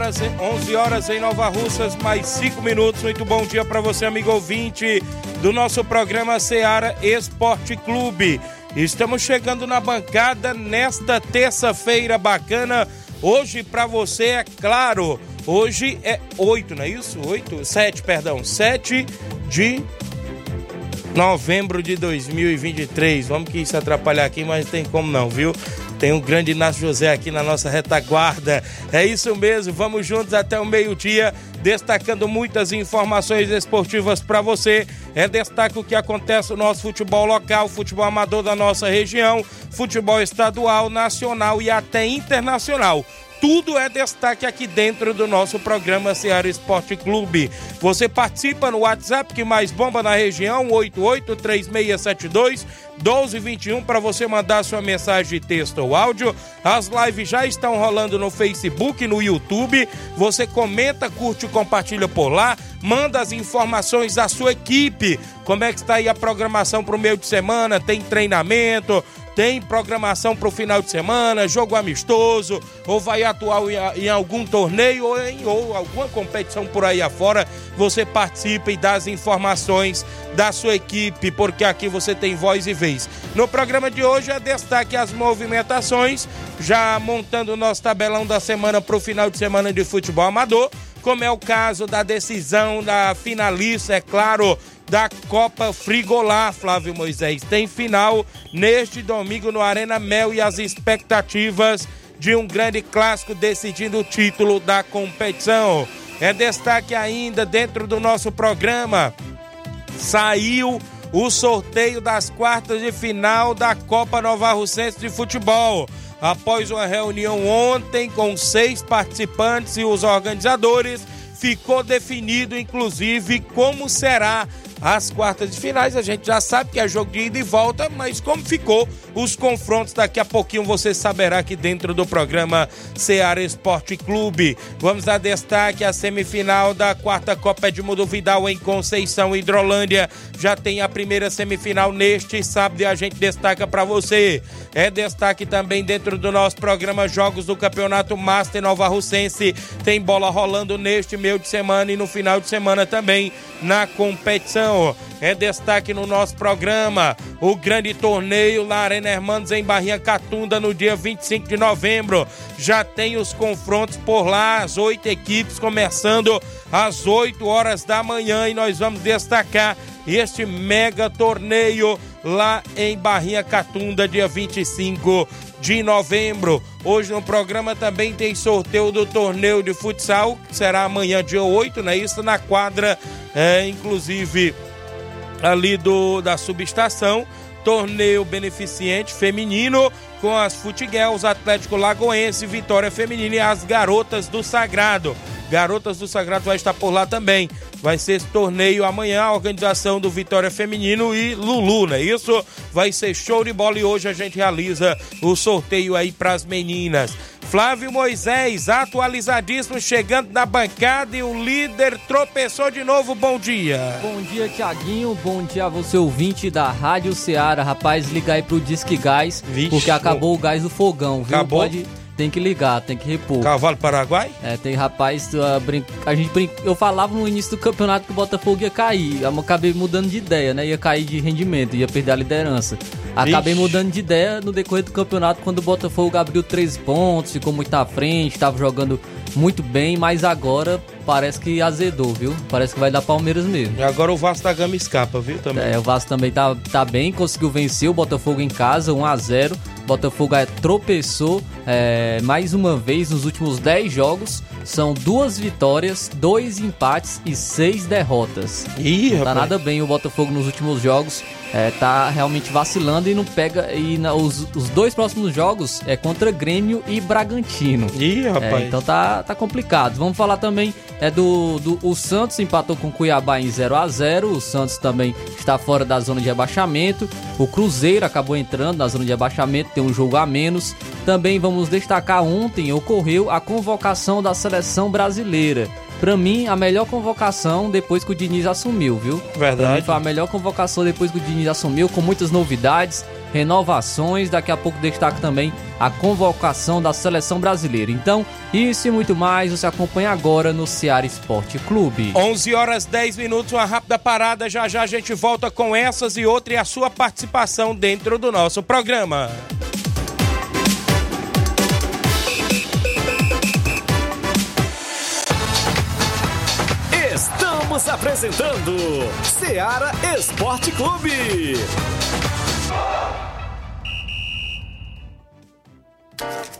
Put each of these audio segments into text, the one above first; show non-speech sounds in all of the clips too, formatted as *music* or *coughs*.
Horas, 11 horas em Nova Russas, mais 5 minutos. Muito bom dia para você, amigo ouvinte do nosso programa Seara Esporte Clube. Estamos chegando na bancada nesta terça-feira bacana. Hoje para você é claro, hoje é 8, não é isso? 8, 7, perdão, 7 de novembro de 2023. Vamos que isso atrapalhar aqui, mas não tem como não, viu? Tem um grande Inácio José aqui na nossa retaguarda. É isso mesmo, vamos juntos até o meio-dia, destacando muitas informações esportivas para você. É destaque o que acontece no nosso futebol local, futebol amador da nossa região, futebol estadual, nacional e até internacional tudo é destaque aqui dentro do nosso programa Ceará Esporte Clube. Você participa no WhatsApp que mais bomba na região, 883672 1221 para você mandar sua mensagem de texto ou áudio. As lives já estão rolando no Facebook, no YouTube. Você comenta, curte e compartilha por lá. Manda as informações da sua equipe. Como é que está aí a programação para o meio de semana? Tem treinamento? Tem programação para o final de semana, jogo amistoso, ou vai atuar em, algum torneio ou em ou alguma competição por aí afora, você participa e dá as informações da sua equipe, porque aqui você tem voz e vez. No programa de hoje é destaque as movimentações, já montando o nosso tabelão da semana para o final de semana de futebol amador, como é o caso da decisão da finalista, é claro, da Copa Frigolá, Flávio Moisés. Tem final neste domingo no Arena Mel e as expectativas de um grande clássico decidindo o título da competição. É destaque ainda dentro do nosso programa. Saiu o sorteio das quartas de final da Copa Nova Russense de Futebol. Após uma reunião ontem com seis participantes e os organizadores, ficou definido inclusive como será as quartas de finais. A gente já sabe que é jogo de ida e volta, mas como ficou os confrontos, daqui a pouquinho você saberá aqui dentro do programa Ceará Esporte Clube. Vamos dar destaque à semifinal da quarta Copa Edmundo Vidal em Conceição, Hidrolândia. Já tem a primeira semifinal neste sábado e a gente destaca para você. É destaque também dentro do nosso programa Jogos do Campeonato Master Nova Russense. Tem bola rolando neste meio de semana e no final de semana também na competição. É destaque no nosso programa o grande torneio lá Arena Hermanos em Barrinha Catunda no dia 25 de novembro. Já tem os confrontos por lá, as oito equipes começando às 8 horas da manhã e nós vamos destacar este mega torneio lá em Barrinha Catunda, dia 25 de novembro. Hoje no programa também tem sorteio do torneio de futsal, que será amanhã, dia 8, né? Isso na quadra, é, inclusive ali do da subestação. Torneio beneficente feminino com as Futiguels, Atlético Lagoense, Vitória Feminina e as Garotas do Sagrado. Garotas do Sagrado vai estar por lá também. Vai ser esse torneio amanhã, a organização do Vitória Feminino e Lulu, né? Isso vai ser show de bola e hoje a gente realiza o sorteio aí para as meninas. Flávio Moisés, atualizadíssimo, chegando na bancada e o líder tropeçou de novo. Bom dia. Bom dia, Tiaguinho. Bom dia a você, ouvinte da Rádio Ceará. Rapaz, liga aí pro Disque Gás, Vixe, porque acabou o gás do fogão, viu? Acabou? Pode tem que ligar, tem que repor. Cavalo Paraguai? É, tem rapaz, a, brin... a gente brin... eu falava no início do campeonato que o Botafogo ia cair, eu acabei mudando de ideia, né? Ia cair de rendimento, ia perder a liderança. Acabei Ixi. mudando de ideia no decorrer do campeonato quando o Botafogo abriu três pontos, ficou muito à frente, estava jogando muito bem, mas agora parece que azedou, viu? Parece que vai dar Palmeiras mesmo. E agora o Vasco da Gama escapa, viu? Também. É, o Vasco também tá, tá bem, conseguiu vencer o Botafogo em casa, 1 a 0 Botafogo é, tropeçou é, mais uma vez nos últimos 10 jogos. São duas vitórias, dois empates e seis derrotas. Ih, tá nada bem o Botafogo nos últimos jogos. É, tá realmente vacilando e não pega. E na, os, os dois próximos jogos é contra Grêmio e Bragantino. Ih, rapaz. É, então tá, tá complicado. Vamos falar também é do, do. O Santos empatou com o Cuiabá em 0 a 0 O Santos também está fora da zona de rebaixamento. O Cruzeiro acabou entrando na zona de rebaixamento, tem um jogo a menos. Também vamos destacar ontem ocorreu a convocação da seleção brasileira. Para mim, a melhor convocação depois que o Diniz assumiu, viu? Verdade. foi a melhor convocação depois que o Diniz assumiu, com muitas novidades, renovações. Daqui a pouco destaco também a convocação da seleção brasileira. Então, isso e muito mais você acompanha agora no Ceará Esporte Clube. 11 horas 10 minutos, uma rápida parada. Já já a gente volta com essas e outras e a sua participação dentro do nosso programa. Estamos apresentando Seara Esporte Clube. Thank you.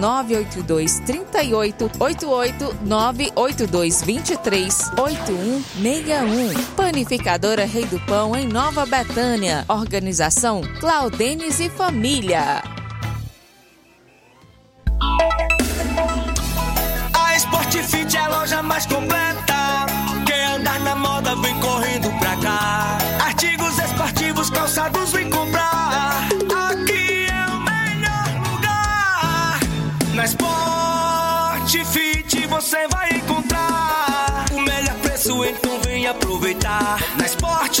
982 38 88 982 23 8161. Panificadora Rei do Pão em Nova Betânia. Organização Claudenes e Família. A Sportfit é a loja mais completa. Sport Fit você vai encontrar o melhor preço, então vem aproveitar. Na Sport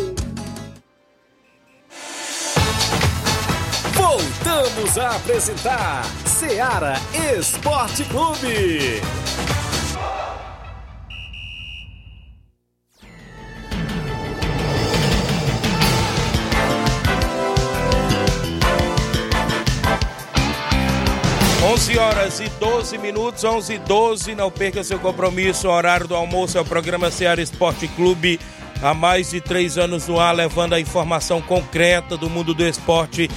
Voltamos a apresentar Seara Esporte Clube. 11 horas e 12 minutos, 11 e 12. Não perca seu compromisso. Horário do almoço é o programa Seara Esporte Clube. Há mais de três anos no ar, levando a informação concreta do mundo do esporte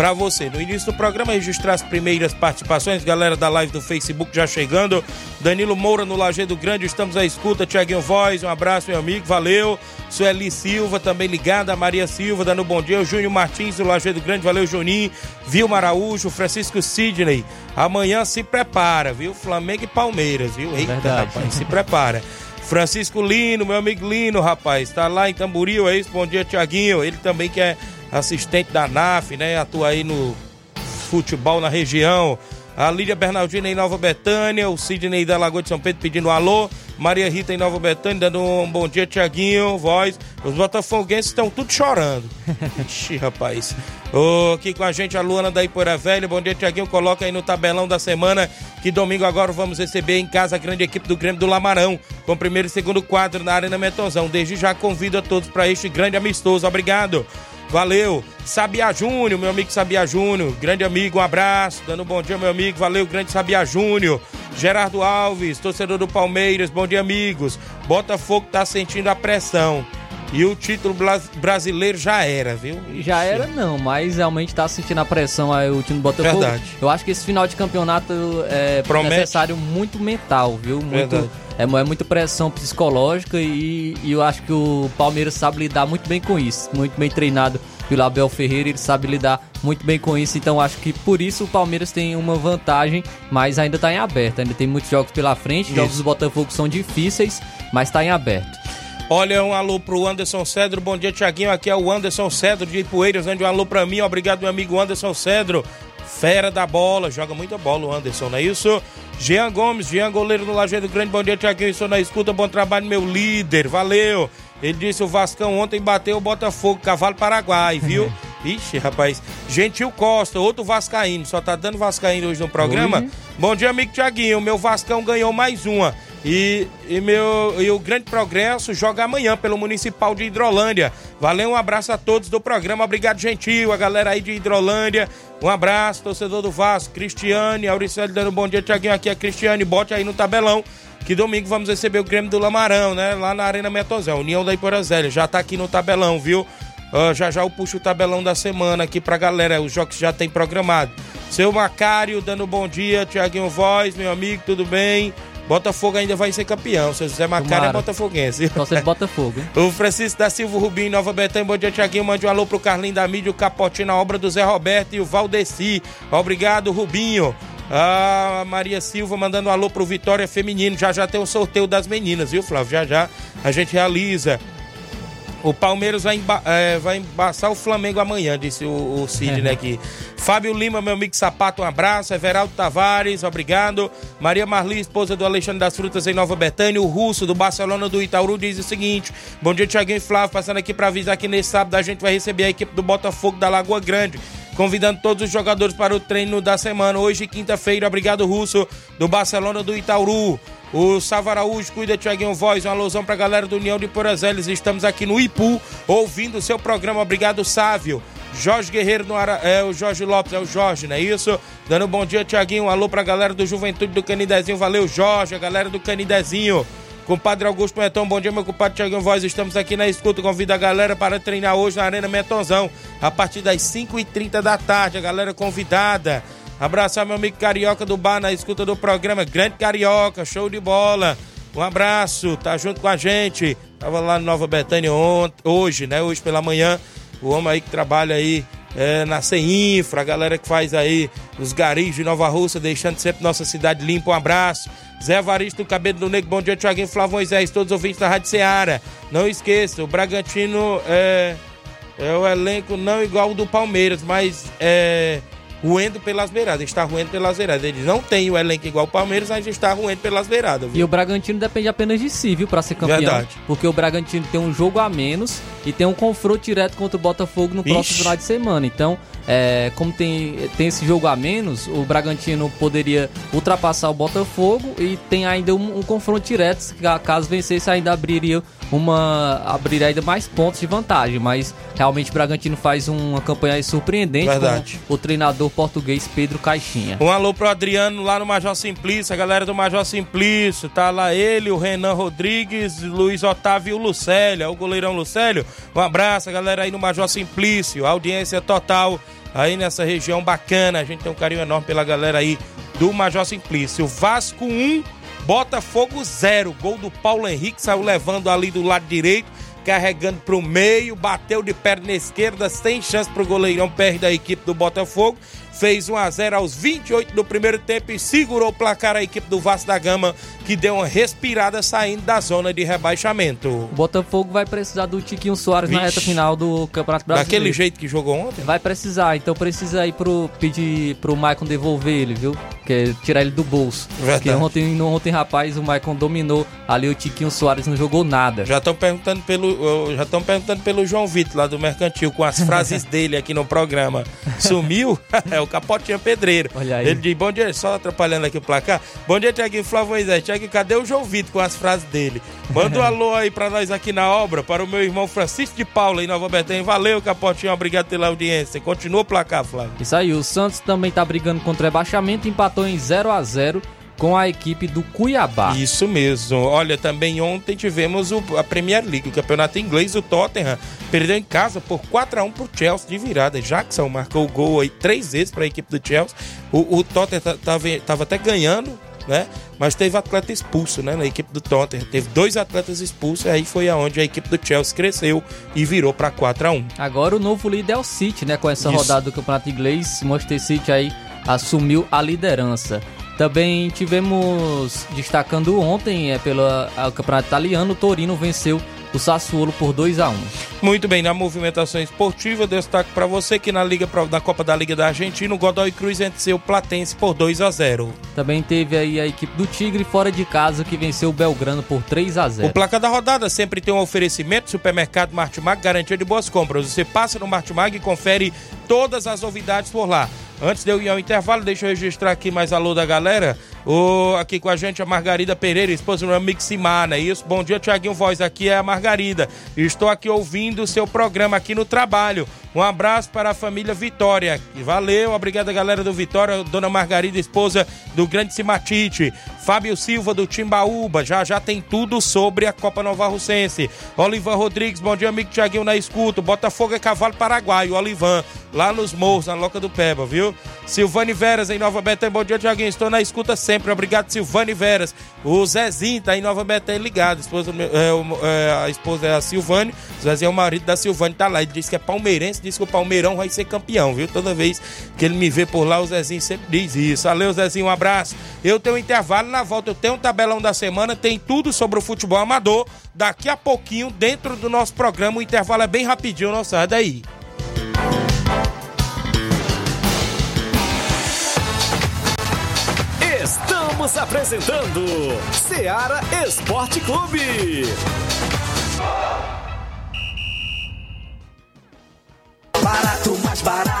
para você. No início do programa, registrar as primeiras participações, galera da live do Facebook já chegando. Danilo Moura no Lajeado Grande, estamos à escuta. Tiaguinho Voz, um abraço, meu amigo, valeu. Sueli Silva também ligada, Maria Silva dando um bom dia. O Júnior Martins do Lajeado Grande, valeu, Juninho. Vilma Araújo, Francisco Sidney. Amanhã se prepara, viu? Flamengo e Palmeiras, viu? Eita, Verdade. rapaz, se prepara. Francisco Lino, meu amigo Lino, rapaz, tá lá em Tamboril, é isso? Bom dia, Tiaguinho. Ele também quer assistente da NAF, né? Atua aí no futebol na região. A Lídia Bernardina em Nova Betânia, o Sidney da Lagoa de São Pedro pedindo um alô. Maria Rita em Nova Betânia dando um bom dia, Tiaguinho, voz. Os botafoguenses estão tudo chorando. *laughs* Ixi, rapaz. Oh, aqui com a gente a Luana da Ipoeira Velha. Bom dia, Tiaguinho. Coloca aí no tabelão da semana que domingo agora vamos receber em casa a grande equipe do Grêmio do Lamarão, com primeiro e segundo quadro na Arena Metozão. Desde já convido a todos para este grande amistoso. Obrigado. Valeu. Sabia Júnior, meu amigo Sabia Júnior. Grande amigo, um abraço. Dando um bom dia, meu amigo. Valeu, grande Sabia Júnior. Gerardo Alves, torcedor do Palmeiras. Bom dia, amigos. Botafogo tá sentindo a pressão. E o título brasileiro já era, viu? Já Ixi. era não, mas realmente tá sentindo a pressão aí o time do Botafogo. Verdade. Eu acho que esse final de campeonato é Promete. necessário muito mental, viu? Muito, é, é muita pressão psicológica e, e eu acho que o Palmeiras sabe lidar muito bem com isso. Muito bem treinado pelo Abel Ferreira, ele sabe lidar muito bem com isso. Então acho que por isso o Palmeiras tem uma vantagem, mas ainda tá em aberto. Ainda tem muitos jogos pela frente. Jogos Isso. do Botafogo são difíceis, mas tá em aberto. Olha, um alô pro Anderson Cedro. Bom dia, Tiaguinho. Aqui é o Anderson Cedro de Ipueiras. Mande um alô pra mim. Obrigado, meu amigo Anderson Cedro. Fera da bola. Joga muita bola o Anderson, não é isso? Jean Gomes, Jean Goleiro do Lajeado Grande. Bom dia, Tiaguinho. Estou na escuta. Bom trabalho, meu líder. Valeu. Ele disse o Vascão ontem bateu o Botafogo, cavalo Paraguai, viu? *laughs* Ixi, rapaz. Gentil Costa, outro Vascaíno. Só tá dando Vascaíno hoje no programa. Hoje. Bom dia, amigo Tiaguinho. Meu Vascão ganhou mais uma. E, e meu, e o Grande Progresso joga amanhã pelo Municipal de Hidrolândia. Valeu, um abraço a todos do programa. Obrigado, Gentil, a galera aí de Hidrolândia. Um abraço, torcedor do Vasco, Cristiane, Auricélio dando um bom dia, Tiaguinho. Aqui a Cristiane, bote aí no tabelão. Que domingo vamos receber o Grêmio do Lamarão, né? Lá na Arena Metozão, União da Iporazélia. Já tá aqui no tabelão, viu? Ah, já já eu puxo o tabelão da semana aqui pra galera, os jogos já tem programado. Seu Macário dando bom dia, Tiaguinho Voz, meu amigo, tudo bem? Botafogo ainda vai ser campeão. Seu José Macário é botafoguense. Torcedor do Botafogo, hein? *laughs* O Francisco da Silva Rubim, Nova Betânia, bom dia, Tiaguinho. Mande um alô pro Carlinho da Mídia, o Capotinho na obra do Zé Roberto e o Valdeci. Obrigado, Rubinho. A Maria Silva mandando um alô pro Vitória Feminino. Já já tem o sorteio das meninas, viu, Flávio? Já já a gente realiza. O Palmeiras vai, emba é, vai embaçar o Flamengo amanhã, disse o, o Sidney aqui. *laughs* Fábio Lima, meu amigo Sapato, um abraço. Everaldo Tavares, obrigado. Maria Marli, esposa do Alexandre das Frutas em Nova Betânia. O Russo, do Barcelona do Itaúru, diz o seguinte: Bom dia, Tiaguinho e Flávio. Passando aqui para avisar que nesse sábado a gente vai receber a equipe do Botafogo da Lagoa Grande. Convidando todos os jogadores para o treino da semana. Hoje, quinta-feira, obrigado, Russo, do Barcelona do Itaúru. O Sávio Araújo cuida, Tiaguinho Voz, uma alusão pra galera do União de Porazeles. Estamos aqui no Ipu, ouvindo o seu programa. Obrigado, Sávio. Jorge Guerreiro no Ara... É o Jorge Lopes, é o Jorge, não é isso? Dando um bom dia, Tiaguinho. Um alô pra galera do Juventude do Canidezinho. Valeu, Jorge, a galera do Canidezinho. Compadre Augusto Meton, bom dia, meu compadre Tiaguinho Voz. Estamos aqui na escuta. Convido a galera para treinar hoje na Arena Metonzão, a partir das 5h30 da tarde. A galera convidada. Abraçar meu amigo Carioca do Bar na escuta do programa. Grande Carioca, show de bola. Um abraço, tá junto com a gente. Tava lá no Nova Betânia ontem, hoje, né? Hoje pela manhã. O homem aí que trabalha aí é, na CEINFRA, a galera que faz aí os garis de Nova Russa, deixando sempre nossa cidade limpa. Um abraço. Zé Evaristo, Cabelo do Negro, bom dia, Tiaguinho Flávio Moisés, todos os ouvintes da Rádio Ceará. Não esqueça, o Bragantino é, é o elenco não igual ao do Palmeiras, mas é ruendo pelas beiradas. Está ruendo pelas beiradas. Eles não têm o elenco igual ao Palmeiras, mas está ruendo pelas beiradas. E Viu? o Bragantino depende apenas de si, viu, pra ser campeão. Verdade. Porque o Bragantino tem um jogo a menos e tem um confronto direto contra o Botafogo no próximo Ixi. final de semana. Então, é, como tem, tem esse jogo a menos, o Bragantino poderia ultrapassar o Botafogo e tem ainda um, um confronto direto. Caso vencesse, ainda abriria uma. abriria ainda mais pontos de vantagem. Mas realmente o Bragantino faz uma campanha aí surpreendente Verdade. com o treinador português Pedro Caixinha. Um alô pro Adriano lá no Major Simplício, a galera do Major Simplício. Tá lá ele, o Renan Rodrigues, Luiz Otávio e o goleirão Lucélio. Um abraço, galera aí no Major Simplício. Audiência total aí nessa região bacana. A gente tem um carinho enorme pela galera aí do Major Simplício. Vasco 1, Botafogo 0. Gol do Paulo Henrique, saiu levando ali do lado direito. Carregando pro meio, bateu de perna esquerda, sem chance pro goleirão PR da equipe do Botafogo. Fez 1 a 0 aos 28 do primeiro tempo e segurou o placar a equipe do Vasco da Gama, que deu uma respirada saindo da zona de rebaixamento. O Botafogo vai precisar do Tiquinho Soares na Vixe. reta final do Campeonato Brasileiro. Daquele jeito que jogou ontem? Vai precisar, então precisa ir pro pedir pro Maicon devolver ele, viu? Que é tirar ele do bolso. Verdade. Porque ontem, no- ontem, rapaz, o Maicon dominou ali o Tiquinho Soares não jogou nada. Já estão perguntando pelo já estão perguntando pelo João Vitor lá do Mercantil com as frases *laughs* dele aqui no programa. Sumiu? *laughs* é o Capotinha Pedreiro. Olha aí. Ele diz: "Bom dia, só atrapalhando aqui o placar. Bom dia, Tiaguinho Flávio Moisés. Tiaguinho, cadê o João Vitor com as frases dele? Manda um *laughs* alô aí pra nós aqui na obra, para o meu irmão Francisco de Paula em Nova Betânia. Valeu, Capotinha, obrigado pela audiência. Continua o placar, Flávio. Isso aí, o Santos também tá brigando contra o rebaixamento, empatou em 0 a 0 com a equipe do Cuiabá. Isso mesmo. Olha, também ontem tivemos o, a Premier League, o campeonato inglês. O Tottenham perdeu em casa por 4 a 1 pro Chelsea de virada. Jackson marcou o gol aí três vezes para a equipe do Chelsea. O, o Tottenham estava até ganhando, né? Mas teve atleta expulso, né? Na equipe do Tottenham. Teve dois atletas expulsos. E aí foi aonde a equipe do Chelsea cresceu e virou para 4 a 1 Agora o novo líder é o City, né? Com essa Isso. rodada do campeonato inglês. Manchester City aí assumiu a liderança. Também tivemos, destacando ontem, é, pelo campeonato italiano, o Torino venceu o Sassuolo por 2 a 1 Muito bem, na movimentação esportiva, destaco para você que na Liga da Copa da Liga da Argentina, o Godoy Cruz venceu o Platense por 2 a 0 Também teve aí a equipe do Tigre fora de casa que venceu o Belgrano por 3 a 0 O placa da rodada sempre tem um oferecimento, supermercado Martimag, garantia de boas compras. Você passa no Martimag e confere todas as novidades por lá. Antes de eu ir ao intervalo, deixa eu registrar aqui mais alô da galera. O, aqui com a gente a Margarida Pereira, esposa do Simar, não é isso? Bom dia, Tiaguinho Voz. Aqui é a Margarida. Estou aqui ouvindo o seu programa aqui no trabalho. Um abraço para a família Vitória. Valeu, obrigado galera do Vitória, Dona Margarida, esposa do grande Simatite. Fábio Silva do Timbaúba, já já tem tudo sobre a Copa Nova Russense. Olivan Rodrigues, bom dia, amigo Tiaguinho na escuta. Botafogo é cavalo paraguaio, Olivan, lá nos morros, na Loca do Peba, viu? Silvane Veras em Nova Betânia, bom dia, Tiaguinho. Estou na escuta obrigado, Silvane Veras. O Zezinho tá em Nova Betânia ligado, a esposa, é, é, a esposa é a Silvane, o Zezinho é o marido da Silvane, tá lá. Ele disse que é palmeirense, disse que o Palmeirão vai ser campeão, viu? Toda vez que ele me vê por lá, o Zezinho sempre diz isso. Valeu, Zezinho, um abraço. Eu tenho um intervalo na volta, eu tenho um tabelão da semana, tem tudo sobre o futebol amador. Daqui a pouquinho, dentro do nosso programa, o intervalo é bem rapidinho, não sai daí. Estamos apresentando Seara Esporte Clube. Barato, mais barato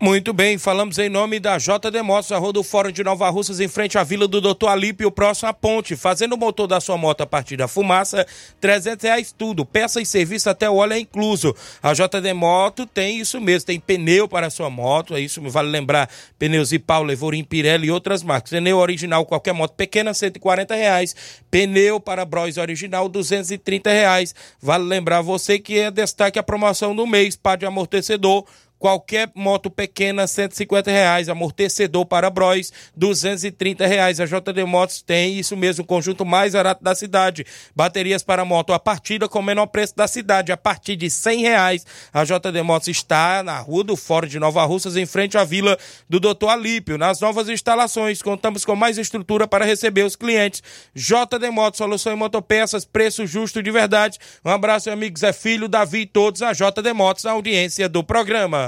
Muito bem, falamos em nome da JD Motos, a rua do Fórum de Nova Russas, em frente à Vila do Doutor Alípio, próximo à ponte. Fazendo o motor da sua moto a partir da fumaça, 300 reais tudo. Peça e serviço até o óleo é incluso. A JD Moto tem isso mesmo, tem pneu para a sua moto, é isso, vale lembrar, pneus Ipau, Levorim, Pirelli e outras marcas. Pneu original, qualquer moto pequena, 140 reais. Pneu para Bros original, 230 reais. Vale lembrar você que é destaque a promoção do mês, par de amortecedor, Qualquer moto pequena, 150 reais. Amortecedor para Bros, 230 reais. A JD Motos tem isso mesmo, conjunto mais barato da cidade. Baterias para moto a partida com o menor preço da cidade, a partir de 100 reais. A JD Motos está na Rua do Fórum de Nova Russas, em frente à Vila do Doutor Alípio. Nas novas instalações, contamos com mais estrutura para receber os clientes. JD Motos, solução em motopeças, preço justo de verdade. Um abraço, amigos, é filho, Davi e todos. A JD Motos, a audiência do programa.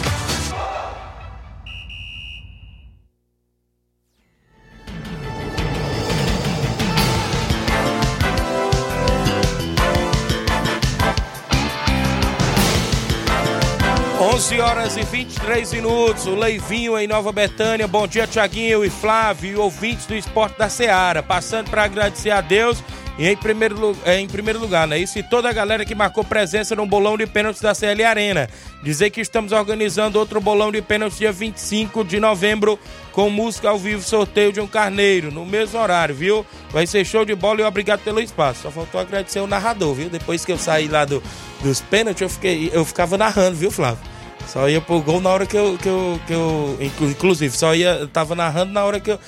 11 horas e 23 minutos. O Leivinho em Nova Betânia. Bom dia, Tiaguinho e Flávio, ouvintes do Esporte da Seara. Passando para agradecer a Deus e em primeiro, é, em primeiro lugar, né? Isso e toda a galera que marcou presença no bolão de pênaltis da CL Arena. Dizer que estamos organizando outro bolão de pênaltis dia 25 de novembro com música ao vivo, sorteio de um carneiro, no mesmo horário, viu? Vai ser show de bola e obrigado pelo espaço. Só faltou agradecer o narrador, viu? Depois que eu saí lá do, dos pênaltis, eu, fiquei, eu ficava narrando, viu, Flávio? Só ia pro gol na hora que eu. Que eu, que eu inclusive, só ia. Tava narrando na hora que eu.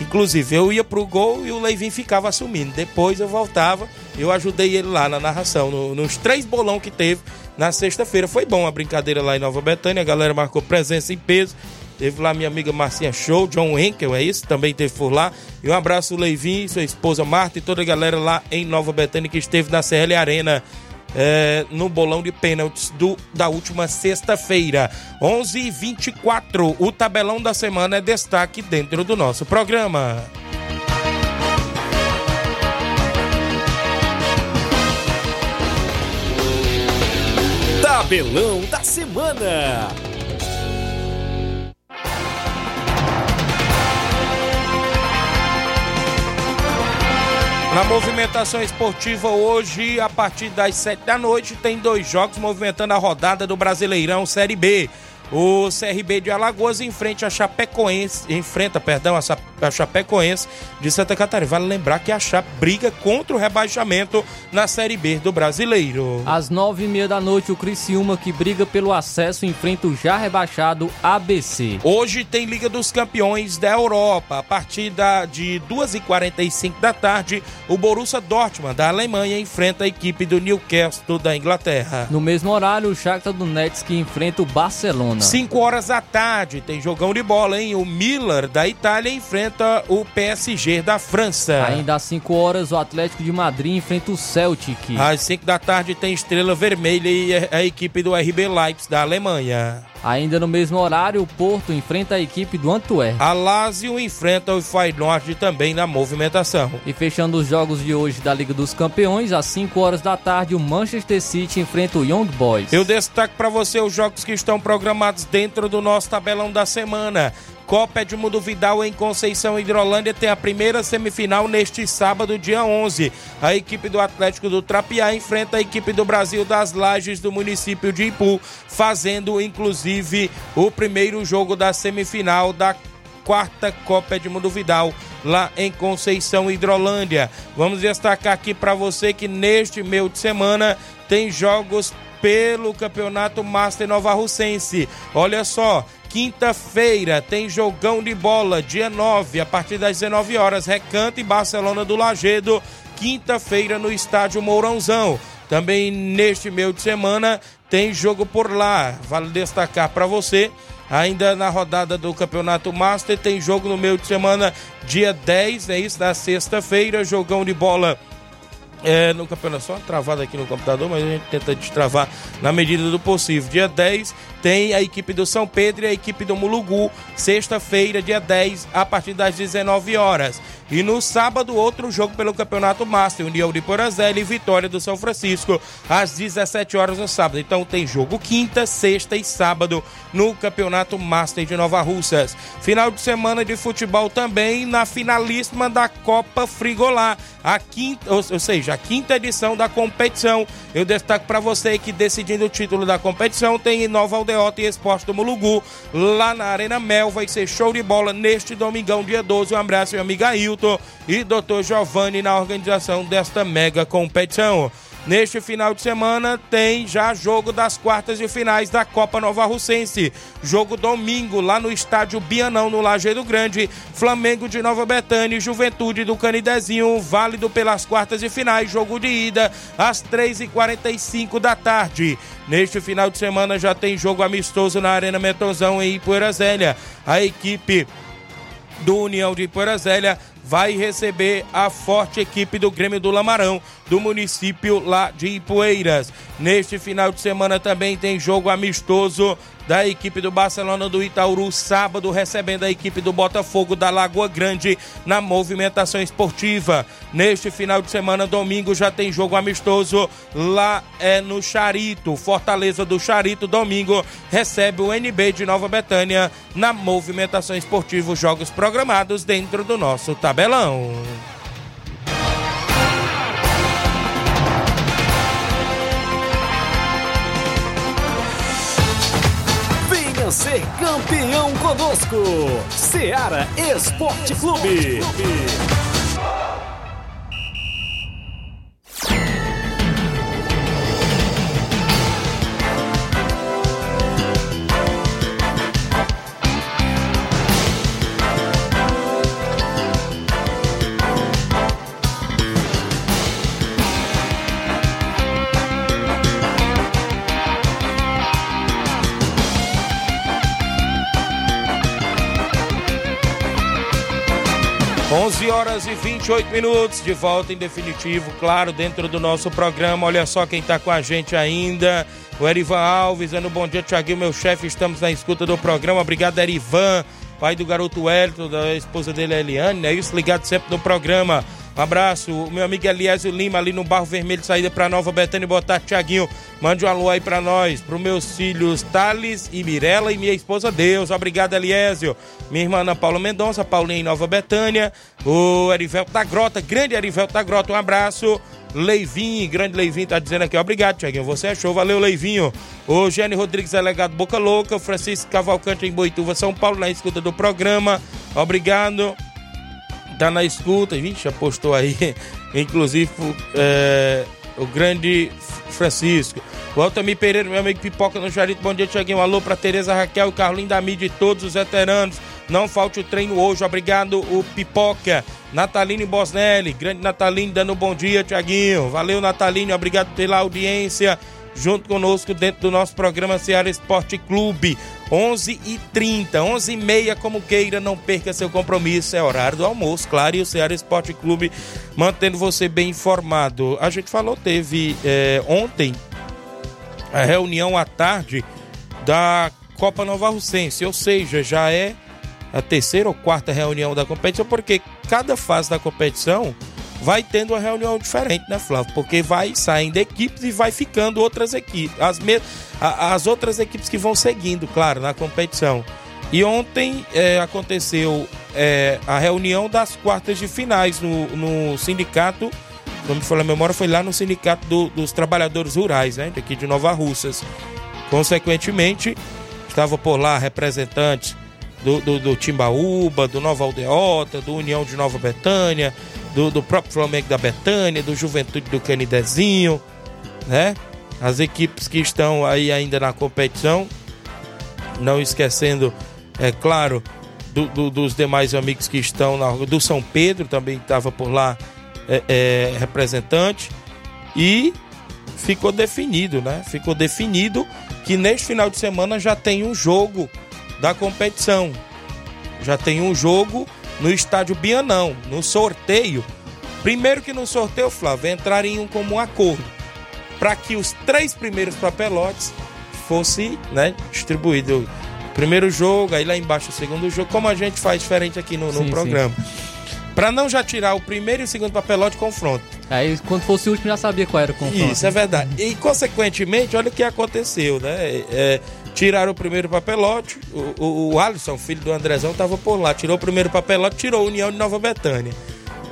Inclusive, eu ia pro gol e o Leivin ficava assumindo. Depois eu voltava, eu ajudei ele lá na narração. No, nos três bolão que teve, na sexta-feira. Foi bom a brincadeira lá em Nova Betânia, a galera marcou presença em peso. Teve lá minha amiga Marcinha Show, John Henkel, é isso? Também teve por lá. E um abraço, Leivin, sua esposa Marta e toda a galera lá em Nova Betânia que esteve na CL Arena. É, no bolão de pênaltis do, da última sexta-feira. 11 h 24 O tabelão da semana é destaque dentro do nosso programa. Tabelão da semana. Na movimentação esportiva hoje, a partir das sete da noite, tem dois jogos movimentando a rodada do Brasileirão Série B. O CRB de Alagoas enfrenta a Chapecoense, enfrenta, perdão, a Chapecoense de Santa Catarina. Vale lembrar que a Chape briga contra o rebaixamento na Série B do Brasileiro. Às nove e meia da noite, o Criciúma, que briga pelo acesso, enfrenta o já rebaixado ABC. Hoje tem Liga dos Campeões da Europa. A partir da, de duas e quarenta e cinco da tarde, o Borussia Dortmund, da Alemanha, enfrenta a equipe do Newcastle, da Inglaterra. No mesmo horário, o Shakhtar Donetsk enfrenta o Barcelona. 5 horas da tarde, tem jogão de bola, hein? O Miller da Itália enfrenta o PSG da França. Ainda às 5 horas, o Atlético de Madrid enfrenta o Celtic. Às 5 da tarde tem Estrela Vermelha e a equipe do RB Leipzig da Alemanha. Ainda no mesmo horário, o Porto enfrenta a equipe do Antwerp. A Lazio enfrenta o Feyenoord também na movimentação. E fechando os jogos de hoje da Liga dos Campeões, às 5 horas da tarde, o Manchester City enfrenta o Young Boys. Eu destaco para você os jogos que estão programados dentro do nosso tabelão da semana. Copa Edmundo Vidal em Conceição Hidrolândia tem a primeira semifinal neste sábado, dia 11. A equipe do Atlético do Trapiá enfrenta a equipe do Brasil das Lages do município de Ipu, fazendo inclusive o primeiro jogo da semifinal da quarta Copa Edmundo Vidal lá em Conceição Hidrolândia. Vamos destacar aqui para você que neste meio de semana tem jogos pelo Campeonato Master Nova Russense. Olha só, Quinta-feira tem jogão de bola, dia 9, a partir das 19 horas, Recanto e Barcelona do Lagedo. Quinta-feira no estádio Mourãozão. Também neste meio de semana tem jogo por lá. Vale destacar para você, ainda na rodada do Campeonato Master, tem jogo no meio de semana, dia 10, é isso, na sexta-feira, jogão de bola é, no campeonato, só travado aqui no computador, mas a gente tenta destravar na medida do possível. Dia 10 tem a equipe do São Pedro e a equipe do Mulugu, sexta-feira, dia 10, a partir das 19 horas. E no sábado, outro jogo pelo Campeonato Master, União de Porazela e Vitória do São Francisco, às 17 horas no sábado. Então tem jogo quinta, sexta e sábado no Campeonato Master de Nova Russas. Final de semana de futebol também na finalíssima da Copa Frigolá, a quinta, ou, seja, a quinta edição da competição. Eu destaco para você que decidindo o título da competição tem Nova Aldeota e Esporte do Mulugu, lá na Arena Mel, vai ser show de bola neste domingão, dia 12. Um abraço, meu amigo Ailton e Dr. Giovanni na organização desta mega competição. Neste final de semana tem já jogo das quartas de finais da Copa Nova Russense. Jogo domingo lá no estádio Bianão, no Lajeiro Grande. Flamengo de Nova Betânia e Juventude do Canidezinho, válido pelas quartas de finais. Jogo de ida às 3h45 da tarde. Neste final de semana já tem jogo amistoso na Arena Metonzão em Ipoeira Zélia. A equipe do União de Ipoeira Zélia vai receber a forte equipe do Grêmio do Lamarão, do município lá de Ipueiras. Neste final de semana também tem jogo amistoso da equipe do Barcelona do Itaúru, sábado recebendo a equipe do Botafogo da Lagoa Grande na movimentação esportiva. Neste final de semana, domingo, já tem jogo amistoso lá é no Charito. Fortaleza do Charito, domingo, recebe o NB de Nova Betânia na movimentação esportiva. Jogos programados dentro do nosso tabelão. Ser campeão conosco. Seara Esporte Clube. 11 horas e 28 minutos, de volta em definitivo, claro, dentro do nosso programa. Olha só quem está com a gente ainda. O Erivan Alves, dando bom dia, Tiaguinho, meu chefe. Estamos na escuta do programa. Obrigado, Erivan, pai do garoto Wellington, da esposa dele, Eliane, né? Isso, ligado sempre no programa. Um abraço, o meu amigo Eliésio Lima, ali no Barro Vermelho, saída para Nova Betânia, botar Tiaguinho. Mande um alô aí para nós, para meus filhos Thales e Mirella e minha esposa Deus. Obrigado, Eliésio. Minha irmã Ana Paula Mendonça, Paulinha em Nova Betânia. O Erivelto da Grota, grande Erivelto da Grota, um abraço. Leivinho, grande Leivinho, tá dizendo aqui, obrigado, Tiaguinho, você é show, valeu, Leivinho. O Gênio Rodrigues, delegado Boca Louca, o Francisco Cavalcante em Boituva, São Paulo, na escuta do programa, obrigado tá na escuta, gente já postou aí, *laughs* inclusive é, o grande Francisco. O Altamir Pereira, meu amigo Pipoca no Jarito, bom dia, Tiaguinho. Um alô pra Tereza Raquel, Carlinho da mídia e todos os veteranos. Não falte o treino hoje, obrigado, o Pipoca. Natalino Bosnelli, grande Natalino, dando um bom dia, Tiaguinho. Valeu, Natalino, obrigado pela audiência junto conosco dentro do nosso programa Ceará Esporte Clube. 11 e 30 11 e meia, como queira, não perca seu compromisso, é horário do almoço, claro, e o Ceará Esporte Clube mantendo você bem informado. A gente falou, teve é, ontem a reunião à tarde da Copa Nova Russense, ou seja, já é a terceira ou quarta reunião da competição, porque cada fase da competição vai tendo uma reunião diferente, né, Flávio? Porque vai saindo equipes e vai ficando outras equipes. As, me... as outras equipes que vão seguindo, claro, na competição. E ontem é, aconteceu é, a reunião das quartas de finais no, no sindicato, como me falou a memória, foi lá no sindicato do, dos trabalhadores rurais, né, daqui de Nova Russas. Consequentemente, estava por lá representantes do, do, do Timbaúba, do Nova Aldeota, do União de Nova Betânia, do, do próprio Flamengo da Betânia, do Juventude do Canidezinho, né? As equipes que estão aí ainda na competição, não esquecendo, é claro, do, do, dos demais amigos que estão na do São Pedro também estava por lá é, é, representante e ficou definido, né? Ficou definido que neste final de semana já tem um jogo da competição, já tem um jogo no estádio Bianão, no sorteio. Primeiro que no sorteio, Flávio, entrariam como um acordo para que os três primeiros papelotes fossem né, distribuídos. Primeiro jogo, aí lá embaixo o segundo jogo, como a gente faz diferente aqui no, no sim, programa. Para não já tirar o primeiro e o segundo papelote confronto. Aí quando fosse o último já sabia qual era o confronto. Isso, é verdade. E consequentemente, olha o que aconteceu, né? É, Tiraram o primeiro papelote. O, o, o Alisson, filho do Andrezão, estava por lá. Tirou o primeiro papelote, tirou a União de Nova Betânia.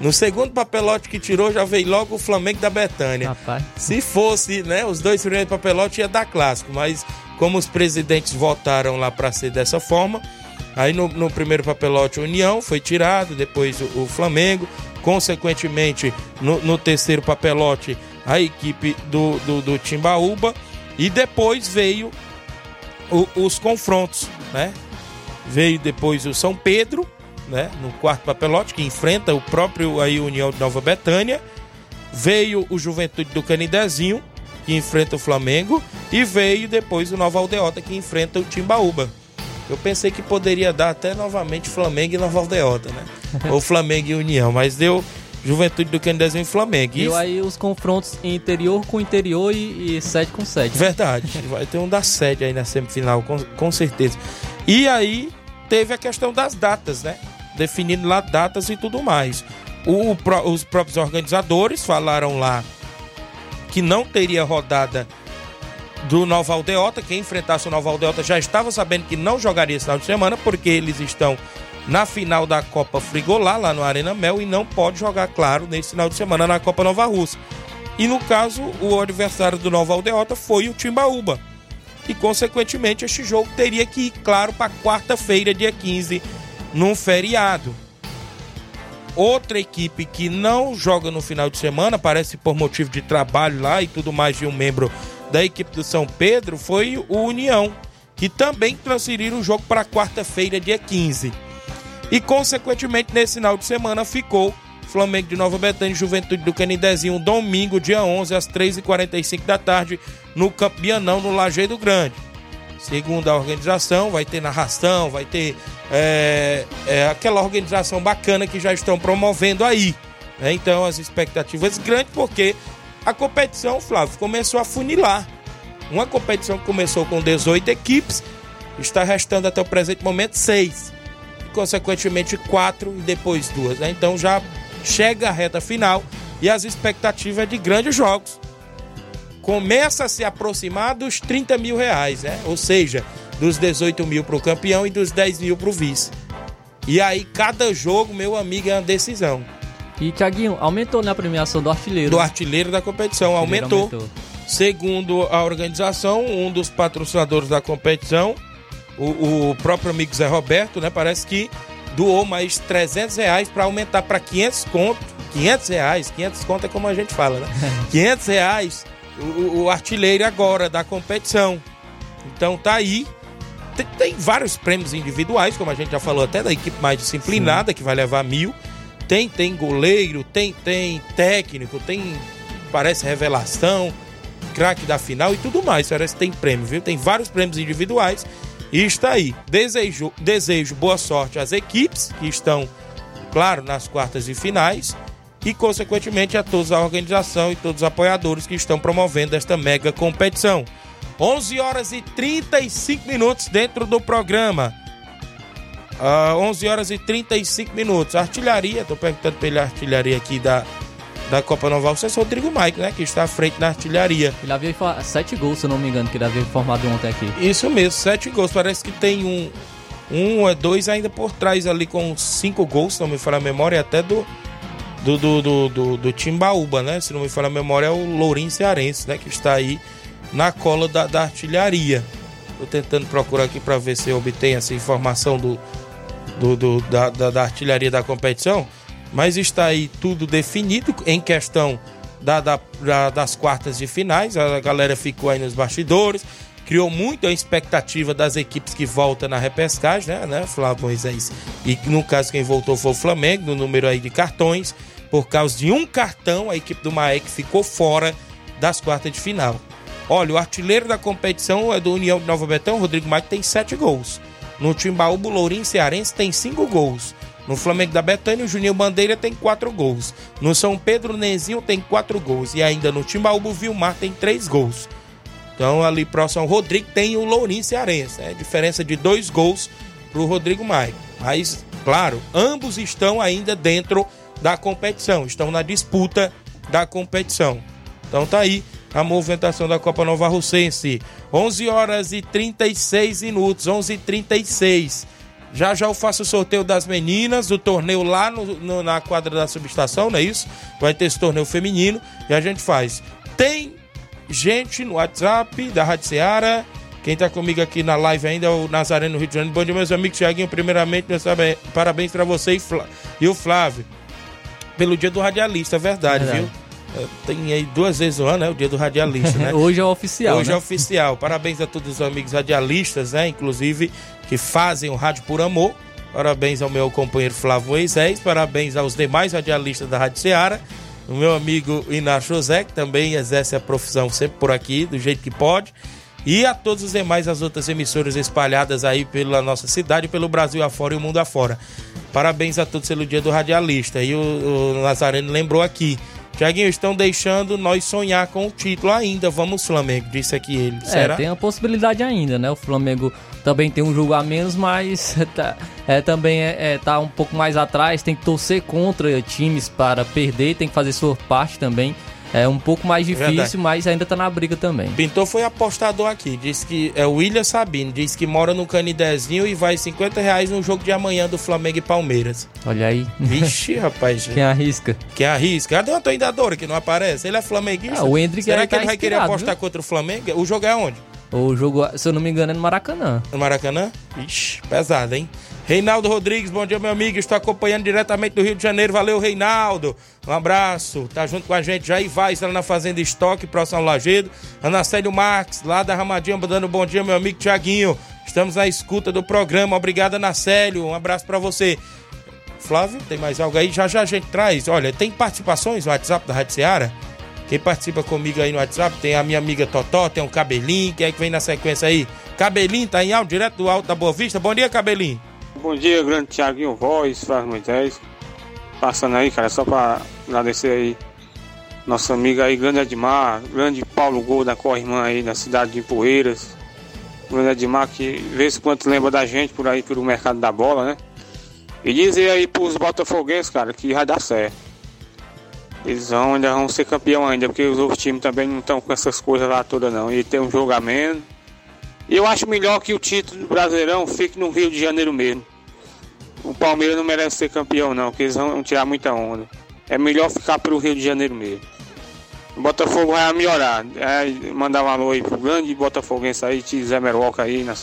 No segundo papelote que tirou, já veio logo o Flamengo da Betânia. Rapaz. Se fosse, né, os dois primeiros papelotes ia dar clássico, mas como os presidentes votaram lá para ser dessa forma, aí no, no, primeiro papelote União foi tirado, depois o, o Flamengo, consequentemente no, no, terceiro papelote a equipe do, do, do Timbaúba e depois veio o, os confrontos, né? Veio depois o São Pedro, né? No quarto papelote, que enfrenta o próprio aí União de Nova Betânia. Veio o Juventude do Canidezinho, que enfrenta o Flamengo. E veio depois o Nova Aldeota, que enfrenta o Timbaúba. Eu pensei que poderia dar até novamente Flamengo e Nova Aldeota, né? *laughs* Ou Flamengo e União, mas deu Juventude do Candezinho e Flamengo. E aí os confrontos interior com interior e, e sede com sede. Verdade. *laughs* Vai ter um da sede aí na semifinal, com, com certeza. E aí teve a questão das datas, né? Definindo lá datas e tudo mais. O, os próprios organizadores falaram lá que não teria rodada do Nova Aldeota. Quem enfrentasse o Nova Aldeota já estava sabendo que não jogaria esse final de semana, porque eles estão na final da Copa Frigolá, lá no Arena Mel, e não pode jogar, claro, nesse final de semana na Copa Nova Rússia. E no caso, o adversário do Nova Aldeota foi o Timbaúba. E, consequentemente, este jogo teria que ir, claro, para quarta-feira, dia 15, num feriado. Outra equipe que não joga no final de semana, parece por motivo de trabalho lá e tudo mais de um membro da equipe do São Pedro, foi o União, que também transferiram o jogo para quarta-feira, dia 15. E, consequentemente, nesse final de semana ficou Flamengo de Nova Betânia, Juventude do Canidezinho, domingo, dia 11, às 3h45 da tarde, no Campeanão, no Lajeiro Grande. Segundo a organização, vai ter narração, vai ter é, é, aquela organização bacana que já estão promovendo aí. Né? Então, as expectativas grandes, porque a competição, Flávio, começou a funilar. Uma competição que começou com 18 equipes, está restando até o presente momento 6 consequentemente, quatro e depois duas. Né? Então já chega a reta final e as expectativas é de grandes jogos. Começa a se aproximar dos 30 mil reais, né? Ou seja, dos 18 mil para o campeão e dos 10 mil para o vice. E aí, cada jogo, meu amigo, é uma decisão. E, Tiaguinho, aumentou né, a premiação do artilheiro. Do artilheiro da competição, aumentou. aumentou. Segundo a organização, um dos patrocinadores da competição, o, o próprio amigo Zé Roberto, né? Parece que doou mais 300 reais para aumentar para 500 conto. 500 reais, 500 conto é como a gente fala, né? *laughs* 500 reais o, o artilheiro agora da competição. Então tá aí. Tem, tem, vários prêmios individuais, como a gente já falou, até da equipe mais disciplinada, Sim. que vai levar mil. Tem, tem goleiro, tem, tem técnico, tem, parece revelação, craque da final e tudo mais. Parece que tem prêmio, viu? Tem vários prêmios individuais. E está aí. Desejo, desejo boa sorte às equipes que estão, claro, nas quartas e finais e, consequentemente, a todos a organização e todos os apoiadores que estão promovendo esta mega competição. 11 horas e 35 minutos dentro do programa. Uh, 11 horas e 35 minutos. Artilharia, estou perguntando pela artilharia aqui da, da Copa Nova Alces, Rodrigo Mike, né? Que está à frente na artilharia. Ele havia sete gols, se não me engano, que ele havia formado ontem aqui. Isso mesmo, sete gols. Parece que tem um, um é dois ainda por trás ali com cinco gols, se não me falha a memória, até do, do, do, do, do, do Timbaúba, né? Se não me falha a memória, é o Lourinho Cearense, né? Que está aí na cola da, da artilharia. Estou tentando procurar aqui para ver se eu obtenho essa informação do, do, do da, da, da, artilharia da competição. Mas está aí tudo definido em questão da, da, da, das quartas de finais. A galera ficou aí nos bastidores. Criou muito a expectativa das equipes que voltam na repescagem, né, né, Flávio Moisés? E no caso, quem voltou foi o Flamengo, no número aí de cartões. Por causa de um cartão, a equipe do Maek ficou fora das quartas de final. Olha, o artilheiro da competição é do União de Nova Betão, Rodrigo Maek, tem sete gols. No Timbaúba, o Lourinho Cearense tem cinco gols. No Flamengo da Betânia, o Juninho Bandeira tem quatro gols. No São Pedro, o Nezinho tem quatro gols. E ainda no Timbaúba, o Vilmar tem três gols. Então, ali próximo ao Rodrigo, tem o Lourinho Cearense. É diferença de dois gols para o Rodrigo Maia. Mas, claro, ambos estão ainda dentro da competição, estão na disputa da competição. Então tá aí a movimentação da Copa Nova Russense. 11 horas e 36 minutos, 11 e 36. Já já eu faço o sorteio das meninas, do torneio lá no, no, na quadra da subestação, não é isso? Vai ter esse torneio feminino e a gente faz. Tem gente no WhatsApp da Rádio Seara. Quem está comigo aqui na live ainda é o Nazareno Rio de Janeiro. Bom dia, meus amigos. Tiaguinho, primeiramente, meus parabéns para você e, Flá e o Flávio pelo dia do radialista, é verdade, verdade. viu? É, tem aí duas vezes no ano, né? O dia do radialista, né? *laughs* Hoje é oficial. Hoje é né? é oficial. Parabéns a todos os amigos radialistas, né? Inclusive, que fazem o Rádio por Amor. Parabéns ao meu companheiro Flávio Moisés. Parabéns aos demais radialistas da Rádio Ceará. O meu amigo Inácio José, que também exerce a profissão sempre por aqui, do jeito que pode. E a todos os demais, as outras emissoras espalhadas aí pela nossa cidade, pelo Brasil afora e o mundo afora. Parabéns a todos pelo dia do radialista. E o, o Nazareno lembrou aqui. Tiaguinho, estão deixando nós sonhar com o título ainda. Vamos, Flamengo, disse aqui ele. É, Será? tem a possibilidade ainda, né? O Flamengo também tem um jogo a menos, mas *laughs* tá, é, também é, é, tá um pouco mais atrás. Tem que torcer contra times para perder, tem que fazer sua parte também. É um pouco mais difícil, Verdade. mas ainda tá na briga também. Pintor foi apostador aqui. Diz que é o William Sabino. Diz que mora no Canidezinho e vai 50 reais no jogo de amanhã do Flamengo e Palmeiras. Olha aí. Vixe, *laughs* rapaz. Quem arrisca? Quem arrisca? Cadê o Antônio Dadora que não aparece? Ele é flamenguista. Ah, o Hendrick Será que tá ele vai querer apostar viu? contra o Flamengo? O jogo é onde? O jogo, se eu não me engano, é no Maracanã. No Maracanã? Ixi, pesado, hein? Reinaldo Rodrigues, bom dia, meu amigo. Estou acompanhando diretamente do Rio de Janeiro. Valeu, Reinaldo. Um abraço. Tá junto com a gente. Já vai lá na Fazenda Estoque, próximo ao Lagedo. Anacélio Marques, lá da Ramadinha, dando bom dia, meu amigo Tiaguinho. Estamos à escuta do programa. Obrigado, Anacélio. Um abraço para você. Flávio, tem mais algo aí? Já já a gente traz. Olha, tem participações no WhatsApp da Rádio Seara? Quem participa comigo aí no WhatsApp tem a minha amiga Totó, tem o Cabelinho. Quem é que vem na sequência aí? Cabelinho tá em áudio, direto do Alto da Boa Vista. Bom dia, Cabelinho. Bom dia, grande Tiaguinho Voz, Faz Moisés. Passando aí, cara, só pra agradecer aí nosso amigo aí, grande Edmar, grande Paulo Gol da Corrimã aí na cidade de Poeiras. Grande Edmar que vê se quanto lembra da gente por aí pelo mercado da bola, né? E dizer aí pros botafoguenses, cara, que vai dar certo. Eles vão, ainda vão ser campeão ainda, porque os outros times também não estão com essas coisas lá todas não. E tem um menos. E eu acho melhor que o título do Brasileirão fique no Rio de Janeiro mesmo. O Palmeiras não merece ser campeão não, porque eles vão tirar muita onda. É melhor ficar pelo Rio de Janeiro mesmo. O Botafogo vai melhorar. É, mandar um alô aí pro grande Botafoguense aí, Zé Meroca aí na,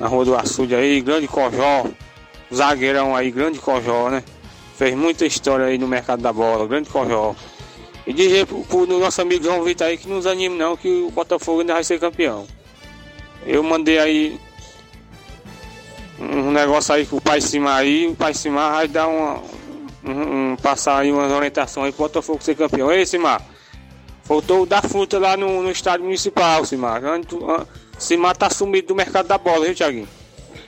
na Rua do Açude aí, grande Cojó, zagueirão aí, grande Cojó, né? Fez muita história aí no mercado da bola, grande Cojó. E dizer pro, pro nosso amigo João Vitor aí que não desanime não, que o Botafogo ainda vai ser campeão. Eu mandei aí um negócio aí com o Pai Cima aí, o Pai Cima vai dar uma. Um, um, passar aí umas orientações aí pro Botafogo ser campeão. Ei, Cimar, faltou dar fruta lá no, no estádio municipal, Cimar. Cimar tá sumido do mercado da bola, viu, Thiaguinho?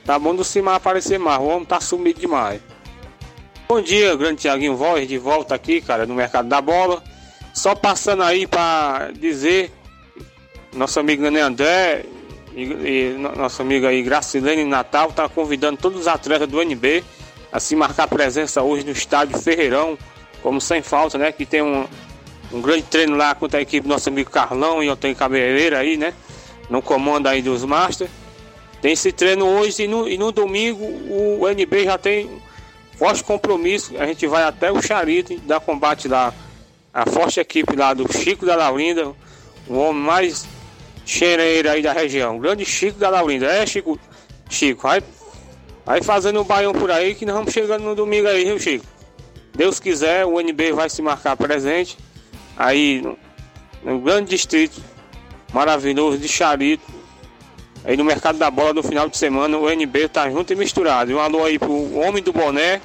Tá bom do Cimar aparecer mais, o homem tá sumido demais. Bom dia, grande Tiaguinho Voz, de volta aqui, cara, no mercado da bola. Só passando aí para dizer, nosso amigo Nenê André e, e nosso amigo aí Gracilene Natal tá convidando todos os atletas do NB a se marcar presença hoje no estádio Ferreirão, como sem falta, né? Que tem um, um grande treino lá contra a equipe do nosso amigo Carlão e Antônio Cabeleira aí, né? No comando aí dos Masters. Tem esse treino hoje e no, e no domingo o NB já tem forte compromisso. A gente vai até o Charito dar combate lá. A forte equipe lá do Chico da Laurinda, o homem mais cheireiro aí da região. grande Chico da Laurinda. É, Chico? Chico, vai, vai fazendo um baião por aí que nós vamos chegando no domingo aí, viu, Chico? Deus quiser, o NB vai se marcar presente aí no, no grande distrito maravilhoso de Charito. Aí no mercado da bola no final de semana o NB tá junto e misturado. Um alô aí pro homem do boné.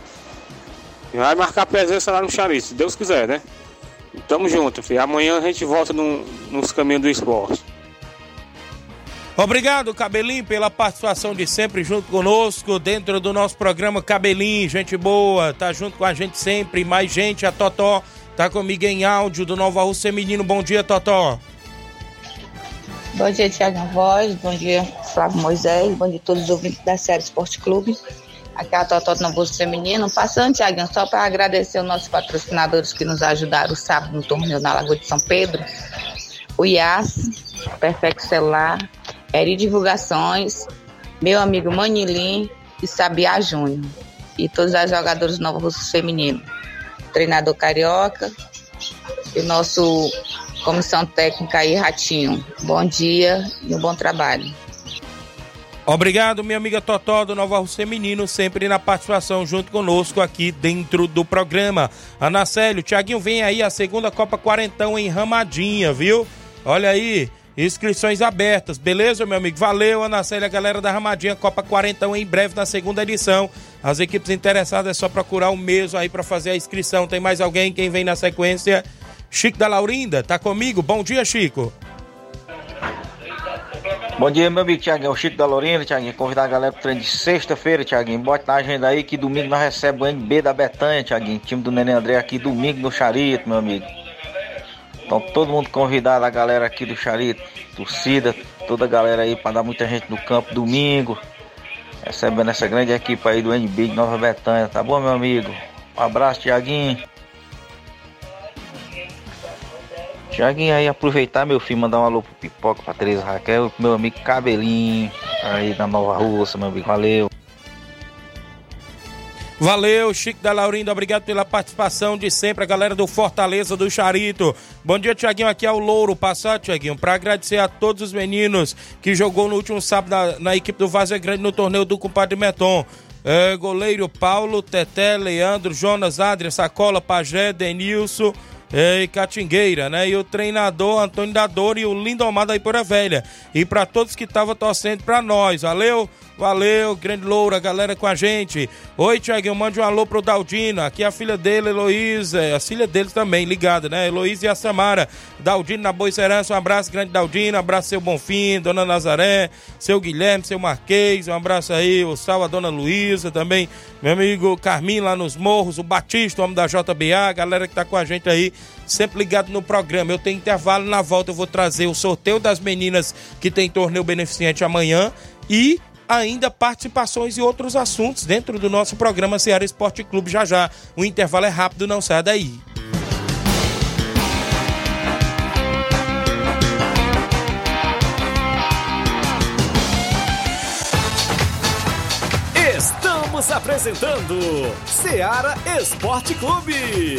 Vai marcar presença lá no Charito, se Deus quiser, né? Tamo junto, filho. Amanhã a gente volta no, nos caminhos do esporte. Obrigado, Cabelinho, pela participação de sempre junto conosco dentro do nosso programa Cabelinho. Gente boa, tá junto com a gente sempre. Mais gente, a Totó tá comigo em áudio do Nova Rússia Menino. Bom dia, Totó. Bom dia, Tiago Voz. Bom dia, Flávio Moisés. Bom dia a todos os ouvintes da série Esporte Clube. Aqui é a Totó no Bolso Feminino. Passando, Tiago, só para agradecer os nossos patrocinadores que nos ajudaram sábado no torneio na Lagoa de São Pedro. O IAS, Perfect Celular, Eri Divulgações, meu amigo Manilim e Sabiá Júnior. E todos os jogadores do Novo Russo Feminino. Treinador Carioca e o nosso Comissão Técnica aí, Ratinho. Bom dia e um bom trabalho. Obrigado, minha amiga Totó do Nova Rússia Feminino, sempre na participação junto conosco aqui dentro do programa. Anacélio, Tiaguinho, vem aí a segunda Copa Quarentão em Ramadinha, viu? Olha aí, inscrições abertas, beleza, meu amigo? Valeu, Anacélio, a galera da Ramadinha, Copa Quarentão em breve na segunda edição. As equipes interessadas é só procurar o mesmo aí para fazer a inscrição. Tem mais alguém? Quem vem na sequência? Chico da Laurinda, tá comigo? Bom dia, Chico. Bom dia, meu amigo Tiaguinho. O Chico da Laurinda, Tiaguinho. Convidar a galera pro treino de sexta-feira, Tiaguinho. Bote na agenda aí que domingo nós recebemos o NB da Betanha, Tiaguinho. Time do Nenê André aqui domingo no Charito, meu amigo. Então todo mundo convidado, a galera aqui do Charito, torcida, toda a galera aí para dar muita gente no campo domingo. Recebendo essa grande equipe aí do NB de Nova Betânia, tá bom, meu amigo? Um abraço, Tiaguinho. Tiaguinho aí aproveitar, meu filho, mandar um alô pro Pipoca, pra Teresa Raquel, meu amigo Cabelinho, aí da Nova Rússia, meu amigo, valeu. Valeu, Chico da Laurindo, obrigado pela participação de sempre, a galera do Fortaleza do Charito. Bom dia, Tiaguinho, aqui é o Louro, passar, Tiaguinho, para agradecer a todos os meninos que jogou no último sábado na, na equipe do Vaza Grande no torneio do Compadre Meton. É, goleiro Paulo, Teté, Leandro, Jonas, Adria, Sacola, Pajé, Denilson, e Catingueira, né? E o treinador Antônio Dador e o Lindomar da Ipura Velha. E para todos que estavam torcendo para nós, valeu? Valeu, grande Loura, galera com a gente. Oi, Tiaguinho, mande um alô pro Daldino. Aqui a filha dele, Heloísa, a filha dele também, ligada, né? Heloísa e a Samara. Daldino na Boa Serança, um abraço, grande Daldino. Abraço, seu Bonfim, dona Nazaré, seu Guilherme, seu Marquês. Um abraço aí, o Sal, a dona Luísa também. Meu amigo Carmim lá nos Morros, o Batista, o homem da JBA, galera que tá com a gente aí, sempre ligado no programa. Eu tenho intervalo, na volta eu vou trazer o sorteio das meninas que tem torneio beneficente amanhã e ainda participações e outros assuntos dentro do nosso programa Ceará Esporte Clube já já. O intervalo é rápido, não saia daí. Estamos apresentando Ceará Esporte Clube.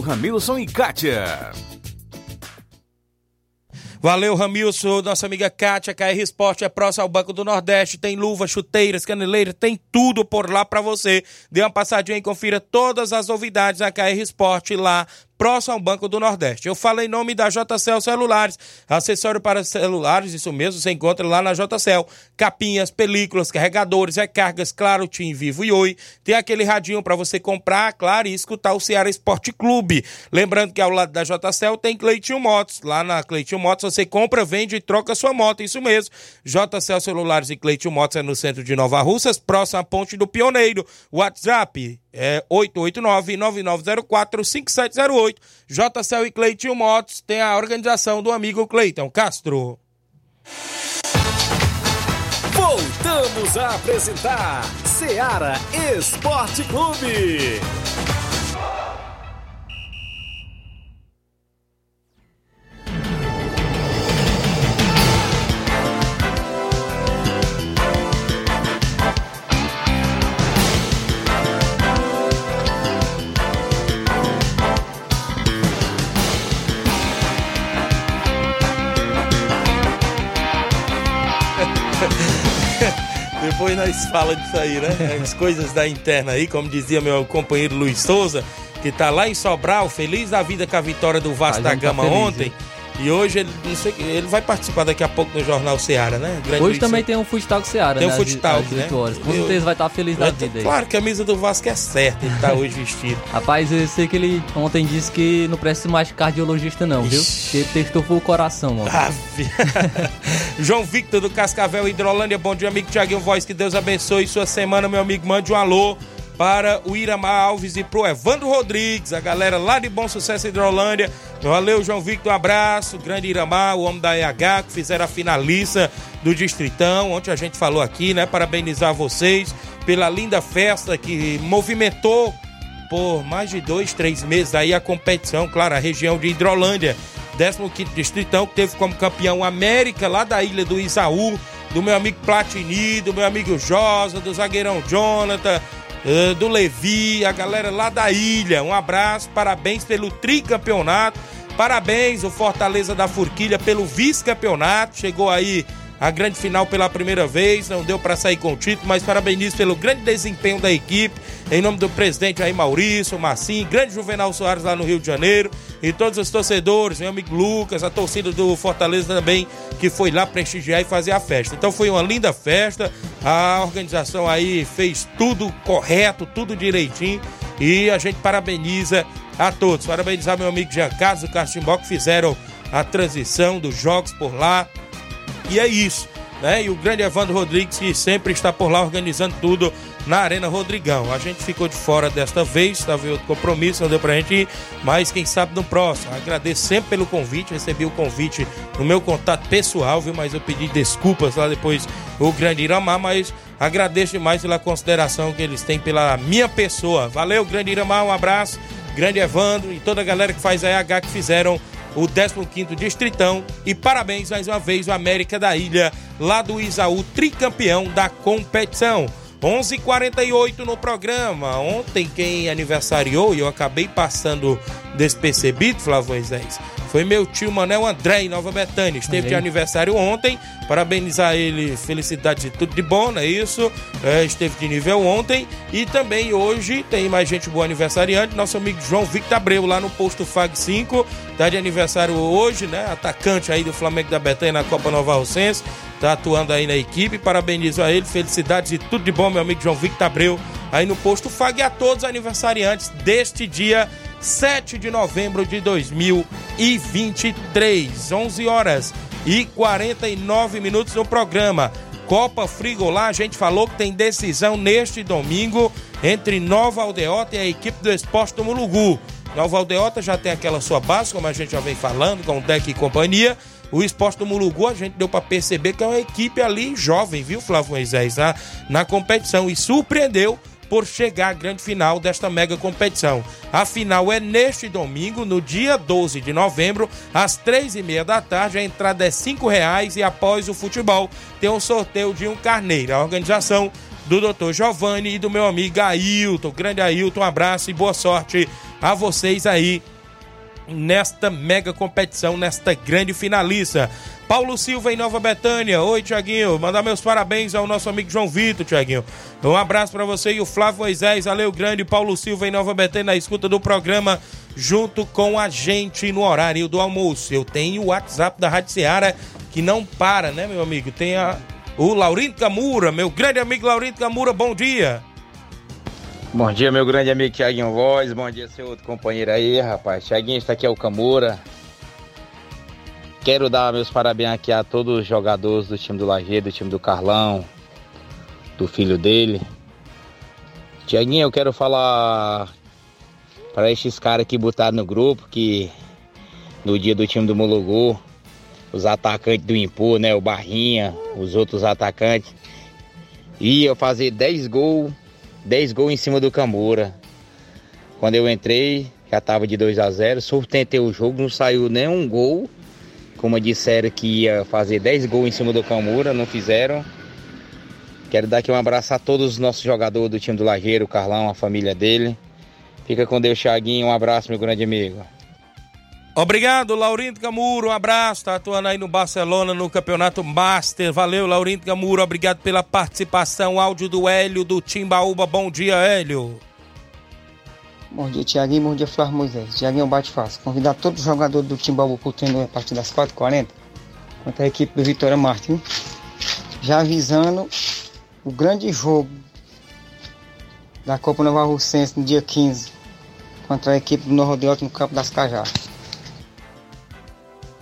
Ramilson e Kátia. Valeu, Ramilson, nossa amiga Kátia, KR Esporte é próximo ao Banco do Nordeste, tem luva, chuteiras, caneleiras, tem tudo por lá para você. Dê uma passadinha e confira todas as novidades na KR Esporte lá próximo ao Banco do Nordeste. Eu falei em nome da JCL Celulares, acessório para celulares, isso mesmo, você encontra lá na JCL. Capinhas, películas, carregadores, recargas, claro, Tim Vivo e Oi. Tem aquele radinho para você comprar, claro, e escutar o Ceará Esporte Clube. Lembrando que ao lado da JCL tem Cleitinho Motos. Lá na Cleitinho Motos você compra, vende e troca sua moto, isso mesmo. JCL Celulares e Cleitinho Motos é no centro de Nova Russas, próximo à Ponte do Pioneiro. WhatsApp é 889-9904-5708. JCL e Cleitinho Motos tem a organização do amigo Cleiton Castro. Voltamos a apresentar Ceará Esporte Clube. Depois nós fala disso aí, né? *laughs* As coisas da interna aí, como dizia meu companheiro Luiz Souza, que tá lá em Sobral, feliz da vida com a vitória do Vasco da tá Gama feliz, ontem. E hoje ele, sei, ele vai participar daqui a pouco no Jornal Ceará, né? Grande Hoje também tem um Futsal Seara, Tem né? um às- futsal, né? 18 horas. Com Eu- certeza vai estar feliz da Eu- vida aí. Claro que a camisa do Vasco é certa, ele tá *laughs* hoje vestido. Rapaz, eu sei que ele ontem disse que não precisa mais de cardiologista, não, viu? Ixi. Porque testou foi o coração, mano. Ave. *laughs* João Victor do Cascavel Hidrolândia, bom dia, amigo Tiaguinho Voz, que Deus abençoe sua semana, meu amigo. Mande um alô para o Iramar Alves e pro Evandro Rodrigues, a galera lá de Bom Sucesso Hidrolândia. Valeu, João Victor, um abraço. Grande Iramar, o homem da EH, que fizeram a finalista do Distritão. Ontem a gente falou aqui, né? Parabenizar vocês pela linda festa que movimentou por mais de dois, três meses aí a competição, claro, a região de Hidrolândia, 15 Distritão, que teve como campeão América, lá da ilha do Isaú, do meu amigo Platini, do meu amigo Josa, do zagueirão Jonathan, eh, do Levi, a galera lá da ilha. Um abraço, parabéns pelo tricampeonato, parabéns o Fortaleza da Forquilha pelo vice-campeonato, chegou aí a grande final pela primeira vez, não deu para sair com o título, mas parabenizo pelo grande desempenho da equipe, em nome do presidente aí Maurício, Massim, grande Juvenal Soares lá no Rio de Janeiro, e todos os torcedores, meu amigo Lucas, a torcida do Fortaleza também, que foi lá prestigiar e fazer a festa. Então foi uma linda festa, a organização aí fez tudo correto, tudo direitinho, e a gente parabeniza a todos. Parabenizar meu amigo Jean Carlos do Castimbó, que fizeram a transição dos jogos por lá, e é isso, né? E o grande Evandro Rodrigues, que sempre está por lá organizando tudo na Arena Rodrigão. A gente ficou de fora desta vez, estava em outro compromisso, não deu pra gente ir, mas quem sabe no próximo. Agradeço sempre pelo convite, recebi o convite no meu contato pessoal, viu? Mas eu pedi desculpas lá depois o grande Iramar, mas agradeço demais pela consideração que eles têm pela minha pessoa. Valeu, grande Iramar, um abraço, grande Evandro e toda a galera que faz a EH que fizeram o 15º Distritão e parabéns mais uma vez o América da Ilha, lá do Isaú, tricampeão da competição. 11:48 no programa. Ontem quem aniversariou e eu acabei passando despercebido, Flávio Moisés, foi meu tio Manel André em Nova Betânia. Esteve de aniversário ontem. Parabenizar ele, felicidades e tudo de bom, não é isso? É, esteve de nível ontem. E também hoje tem mais gente boa aniversariante. Nosso amigo João Victor Abreu, lá no posto FAG 5. Tá de aniversário hoje, né? Atacante aí do Flamengo da Betânia na Copa Nova Rocense. Tá atuando aí na equipe. Parabenizo a ele, felicidades e tudo de bom, meu amigo João Victor Abreu, aí no posto FAG. E a todos os aniversariantes deste dia 7 de novembro de 2023, 11 horas e 49 minutos no programa. Copa Frigolá, a gente falou que tem decisão neste domingo entre Nova Aldeota e a equipe do Esporte do Mulugu. Nova Aldeota já tem aquela sua base, como a gente já vem falando, com o Deck e companhia. O Esporte do Mulugu, a gente deu para perceber que é uma equipe ali jovem, viu, Flávio Moisés, na, na competição. E surpreendeu por chegar à grande final desta mega competição. A final é neste domingo, no dia 12 de novembro, às três e meia da tarde. A entrada é cinco reais e após o futebol tem um sorteio de um carneiro. A organização do Dr. Giovanni e do meu amigo Ailton. Grande Ailton, um abraço e boa sorte a vocês aí nesta mega competição, nesta grande finalista. Paulo Silva em Nova Betânia. Oi, Tiaguinho. Mandar meus parabéns ao nosso amigo João Vitor, Tiaguinho. Um abraço para você e o Flávio Moisés. Valeu, grande Paulo Silva em Nova Betânia, na escuta do programa, junto com a gente no horário do almoço. Eu tenho o WhatsApp da Rádio Seara, que não para, né, meu amigo? Tem a, o Laurindo Camura, meu grande amigo Laurindo Camura, bom dia. Bom dia, meu grande amigo Tiaguinho Voz. Bom dia, seu outro companheiro aí, rapaz. Tiaguinho, está aqui é o Camura. Quero dar meus parabéns aqui a todos os jogadores do time do Lajeiro, do time do Carlão, do filho dele. Tiaguinho, eu quero falar para esses caras que botaram no grupo que no dia do time do Mulugu, os atacantes do Impu, né, o Barrinha, os outros atacantes, ia fazer 10 gols 10 gols em cima do Camura. Quando eu entrei, já estava de 2 a 0 sustentei o jogo, não saiu nenhum gol. Como disseram que ia fazer 10 gols em cima do Camura, não fizeram. Quero dar aqui um abraço a todos os nossos jogadores do time do Lajeiro, o Carlão, a família dele. Fica com Deus, Thiaguinho. Um abraço, meu grande amigo. Obrigado, Laurindo Camuro. Um abraço. Tá atuando aí no Barcelona no Campeonato Master. Valeu, Laurindo Camuro. Obrigado pela participação. Áudio do Hélio do Timbaúba. Bom dia, Hélio. Bom dia, Tiaguinho. Bom dia, Flávio Moisés. Tiaguinho bate fácil. Convidar todos os jogadores do Timbaúba pro treino a partir das 4h40 contra a equipe do Vitória Martin. Já avisando o grande jogo da Copa Nova Russense no dia 15 contra a equipe do Norrodeote no Campo das Cajadas.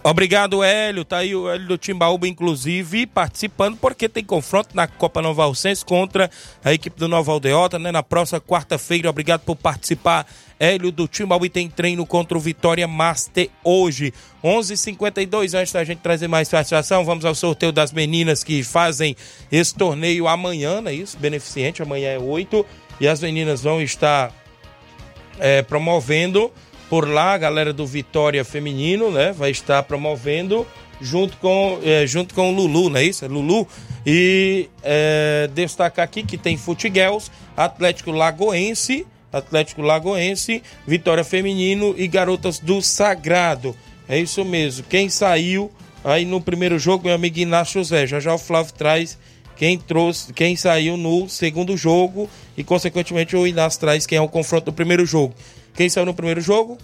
Obrigado, Hélio. Tá aí o Hélio do Timbaúba, inclusive, participando, porque tem confronto na Copa Nova Alcense contra a equipe do Nova Aldeota, né? Na próxima quarta-feira. Obrigado por participar, Hélio do Timbaúba. E tem treino contra o Vitória Master hoje. 11:52 h 52 antes da gente trazer mais satisfação, vamos ao sorteio das meninas que fazem esse torneio amanhã, não é isso? Beneficente, amanhã é 8. E as meninas vão estar é, promovendo por lá, a galera do Vitória Feminino, né? Vai estar promovendo junto com, é, junto com o Lulu, não é isso? É Lulu. E é, destacar aqui que tem Futiguels, Atlético Lagoense, Atlético Lagoense, Vitória Feminino e Garotas do Sagrado. É isso mesmo. Quem saiu aí no primeiro jogo, meu amigo Inácio José. Já já o Flávio traz quem trouxe, quem saiu no segundo jogo e consequentemente o Inácio traz quem é o confronto do primeiro jogo. Quem saiu no primeiro jogo?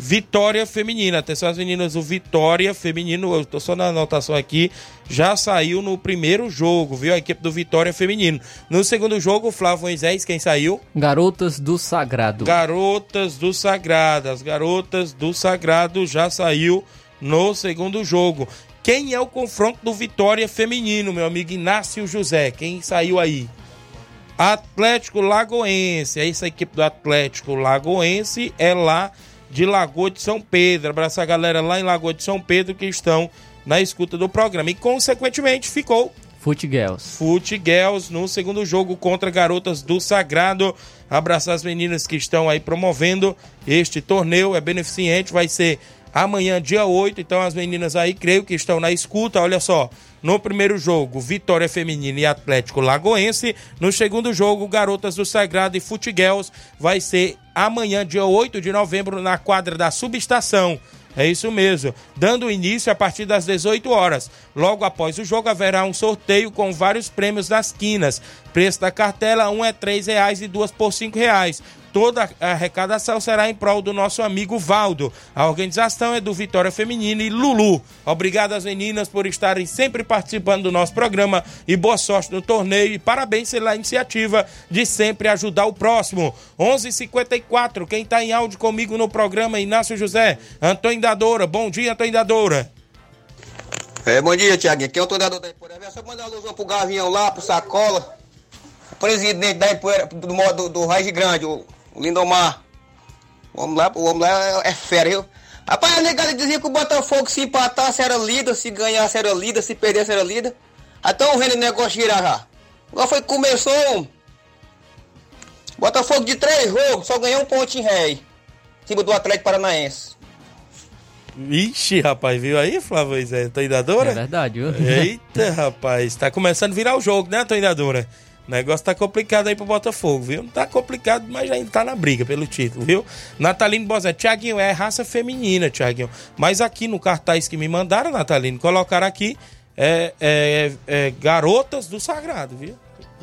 Vitória Feminina. Atenção, as meninas, o Vitória Feminino, eu tô só na anotação aqui, já saiu no primeiro jogo, viu? A equipe do Vitória Feminino. No segundo jogo, Flávio Moisés, quem saiu? Garotas do Sagrado. Garotas do Sagrado. As garotas do Sagrado já saiu no segundo jogo. Quem é o confronto do Vitória Feminino, meu amigo Inácio José? Quem saiu aí? Atlético Lagoense. Essa equipe do Atlético Lagoense é lá de Lagoa de São Pedro. Abraço a galera lá em Lagoa de São Pedro que estão na escuta do programa. E, consequentemente, ficou Futgirls. Futgirls no segundo jogo contra Garotas do Sagrado. Abraçar as meninas que estão aí promovendo este torneio. É beneficente, vai ser amanhã, dia 8. Então, as meninas aí, creio que estão na escuta. Olha só, no primeiro jogo, Vitória Feminina e Atlético Lagoense. No segundo jogo, Garotas do Sagrado e Futiguels. Vai ser amanhã, dia 8 de novembro, na quadra da Subestação. É isso mesmo. Dando início a partir das 18 horas. Logo após o jogo haverá um sorteio com vários prêmios das quinas. Preço da cartela, um é R$ reais e duas por R$ reais. Toda a arrecadação será em prol do nosso amigo Valdo. A organização é do Vitória Feminina e Lulu. Obrigado às meninas por estarem sempre participando do nosso programa e boa sorte no torneio e parabéns pela iniciativa de sempre ajudar o próximo. 11:54. Quem está em áudio comigo no programa Inácio José, Antônio Dadora. Bom dia, Antônio Dadora. É, bom dia, Tiaguinho. Aqui é o tornador da Ipoeira. É só mandar uma alusão pro Gavião lá, pro Sacola. Presidente da do, do, do Raiz Grande, o, o Lindomar. O homem lá, o homem lá é, é fera, viu? Rapaz, a negada dizia que o Botafogo se empatasse era líder, se ganhasse era líder, se perdesse era líder. Até o vendo o negócio girar já. Agora foi que começou. Botafogo de três jogos, só ganhou um ponto em ré. Em cima do Atlético Paranaense. Ixi, rapaz, viu aí, Flávio Zé? Antônio Dadora? É verdade, viu? Eita, rapaz, tá começando a virar o jogo, né, Antônio Dadora? O negócio tá complicado aí pro Botafogo, viu? Não tá complicado, mas ainda tá na briga pelo título, viu? Natalino Bozé, Tiaguinho, é raça feminina, Tiaguinho. Mas aqui no cartaz que me mandaram, Natalino, colocaram aqui é, é, é, garotas do Sagrado, viu?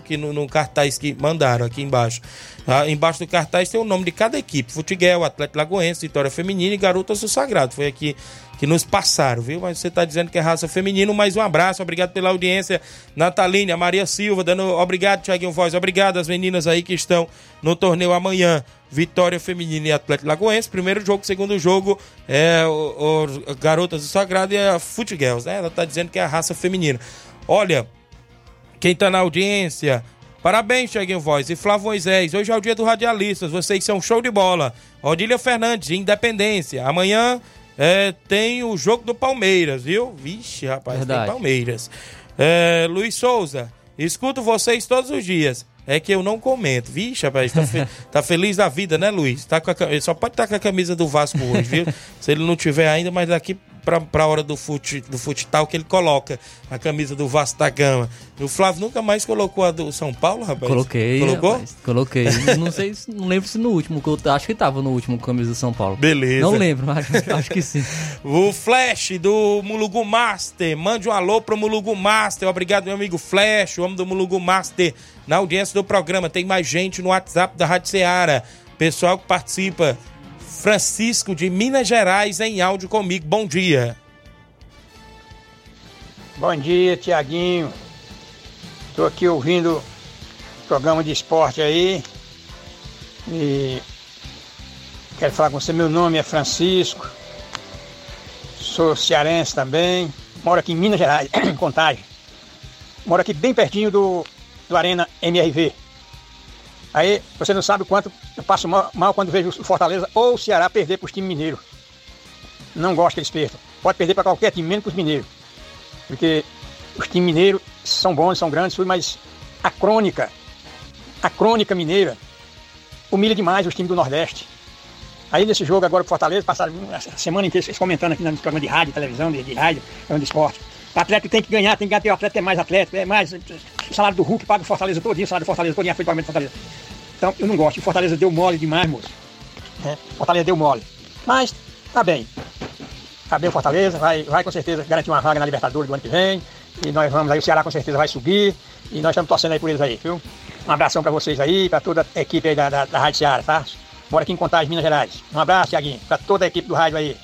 Aqui no, no cartaz que mandaram aqui embaixo. Ah, embaixo do cartaz tem o nome de cada equipe: Futiguel, Atlético Lagoense, Vitória Feminina e Garotas do Sagrado. Foi aqui que nos passaram, viu? Mas você está dizendo que é raça feminina. Mais um abraço, obrigado pela audiência. Natalina, a Maria Silva, dando obrigado, Tiaguinho Voz. Obrigado às meninas aí que estão no torneio amanhã. Vitória Feminina e Atlético Lagoense. Primeiro jogo, segundo jogo, é o, o Garotas do Sagrado e a Futiguels, né? Ela está dizendo que é a raça feminina. Olha, quem está na audiência. Parabéns, Tiaguinho Voz. E Flávio Moisés, hoje é o dia do Radialistas. Vocês são show de bola. Odília Fernandes, de Independência. Amanhã é, tem o jogo do Palmeiras, viu? Vixe, rapaz, Verdade. tem Palmeiras. É, Luiz Souza, escuto vocês todos os dias. É que eu não comento. Vixe, rapaz, tá, fe- *laughs* tá feliz da vida, né, Luiz? Tá com a ele só pode estar com a camisa do Vasco hoje, viu? *laughs* Se ele não tiver ainda, mas daqui pra, pra hora do fute, do futsal que ele coloca a camisa do Vasco da Gama. O Flávio nunca mais colocou a do São Paulo, rapaz? Coloquei. Colocou? rapaz, coloquei. Não sei, se- não lembro se no último, que eu acho que tava no último camisa do São Paulo. Beleza. Não lembro, mas *laughs* acho que sim. O Flash do Mulugu Master. Mande um alô pro Mulugu Master. Obrigado, meu amigo Flash, o homem do Mulugu Master, na audiência do programa. Tem mais gente no WhatsApp da Rádio Ceará. Pessoal que participa. Francisco de Minas Gerais em áudio comigo. Bom dia. Bom dia, Tiaguinho. Estou aqui ouvindo o programa de esporte aí. E quero falar com você. Meu nome é Francisco. Sou cearense também. Moro aqui em Minas Gerais, em *coughs* Contagem. Moro aqui bem pertinho do, do Arena MRV. Aí você não sabe o quanto eu passo mal, mal quando vejo o Fortaleza ou o Ceará perder para os times mineiros. Não gosto que eles percam. Pode perder para qualquer time, menos para os mineiros. Porque os times mineiros são bons, são grandes, mas a crônica, a crônica mineira, humilha demais os times do Nordeste. Aí nesse jogo agora pro Fortaleza, passaram a semana inteira comentando aqui no programa de rádio, televisão, de, de rádio, programa de esporte. O Atlético tem que ganhar, tem que ganhar, o Atlético é mais Atlético, é mais. O salário do Hulk paga o Fortaleza todinho, o salário do Fortaleza todinho, foi pagamento do Fortaleza. Então eu não gosto, o Fortaleza deu mole demais, moço. É, Fortaleza deu mole. Mas tá bem. Tá bem o Fortaleza, vai, vai com certeza garantir uma vaga na Libertadores do ano que vem. E nós vamos aí, o Ceará com certeza vai subir. E nós estamos torcendo aí por eles aí, viu? Um abração pra vocês aí, pra toda a equipe aí da, da, da Rádio Ceará, tá? Moro aqui em Contagem, Minas Gerais. Um abraço, Tiaguinho, pra toda a equipe do rádio aí.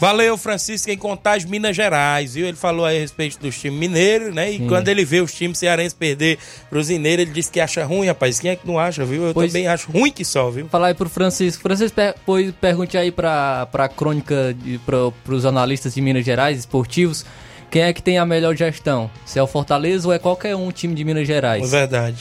Valeu, Francisco, em Contagem, Minas Gerais, viu? Ele falou aí a respeito dos times mineiros, né? E Sim. quando ele vê os times cearenses perder pros mineiros, ele disse que acha ruim, rapaz. Quem é que não acha, viu? Eu Pois- também acho ruim que só, viu? Falar aí pro Francisco. Francisco, per, pois, pergunte aí pra, pra crônica, de, pra, pros analistas de Minas Gerais, esportivos, quem é que tem a melhor gestão? Se é o Fortaleza ou é qualquer um time de Minas Gerais? É verdade.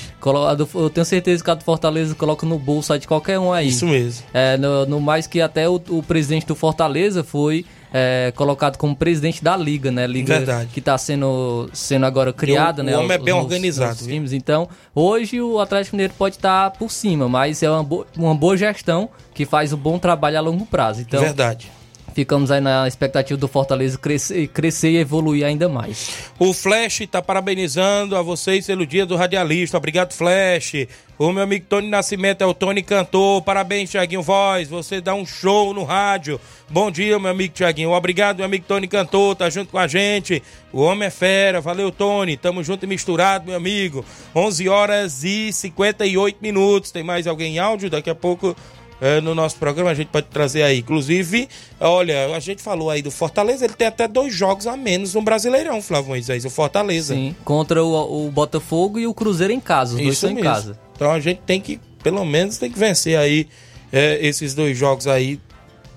Eu tenho certeza que a do Fortaleza coloca no bolso de qualquer um aí. Isso mesmo. É, no, no mais que até o, o presidente do Fortaleza foi é, colocado como presidente da liga, né? Liga Verdade. que está sendo, sendo agora criada, o né? homem é bem organizado, times. Então, hoje o Atlético Mineiro pode estar por cima, mas é uma, bo- uma boa gestão que faz um bom trabalho a longo prazo. Então, Verdade. Ficamos aí na expectativa do Fortaleza crescer, crescer e evoluir ainda mais. O Flash está parabenizando a vocês pelo dia do radialista. Obrigado, Flash. O meu amigo Tony Nascimento é o Tony Cantor. Parabéns, Tiaguinho Voz. Você dá um show no rádio. Bom dia, meu amigo Tiaguinho. Obrigado, meu amigo Tony Cantor. Tá junto com a gente. O homem é fera. Valeu, Tony. Tamo junto e misturado, meu amigo. 11 horas e 58 minutos. Tem mais alguém em áudio? Daqui a pouco é, no nosso programa, a gente pode trazer aí. Inclusive, olha, a gente falou aí do Fortaleza, ele tem até dois jogos a menos no Brasileirão, Flávio Moisés, o Fortaleza. Sim, contra o, o Botafogo e o Cruzeiro em casa, os Isso dois estão em casa. Então a gente tem que, pelo menos, tem que vencer aí é, esses dois jogos aí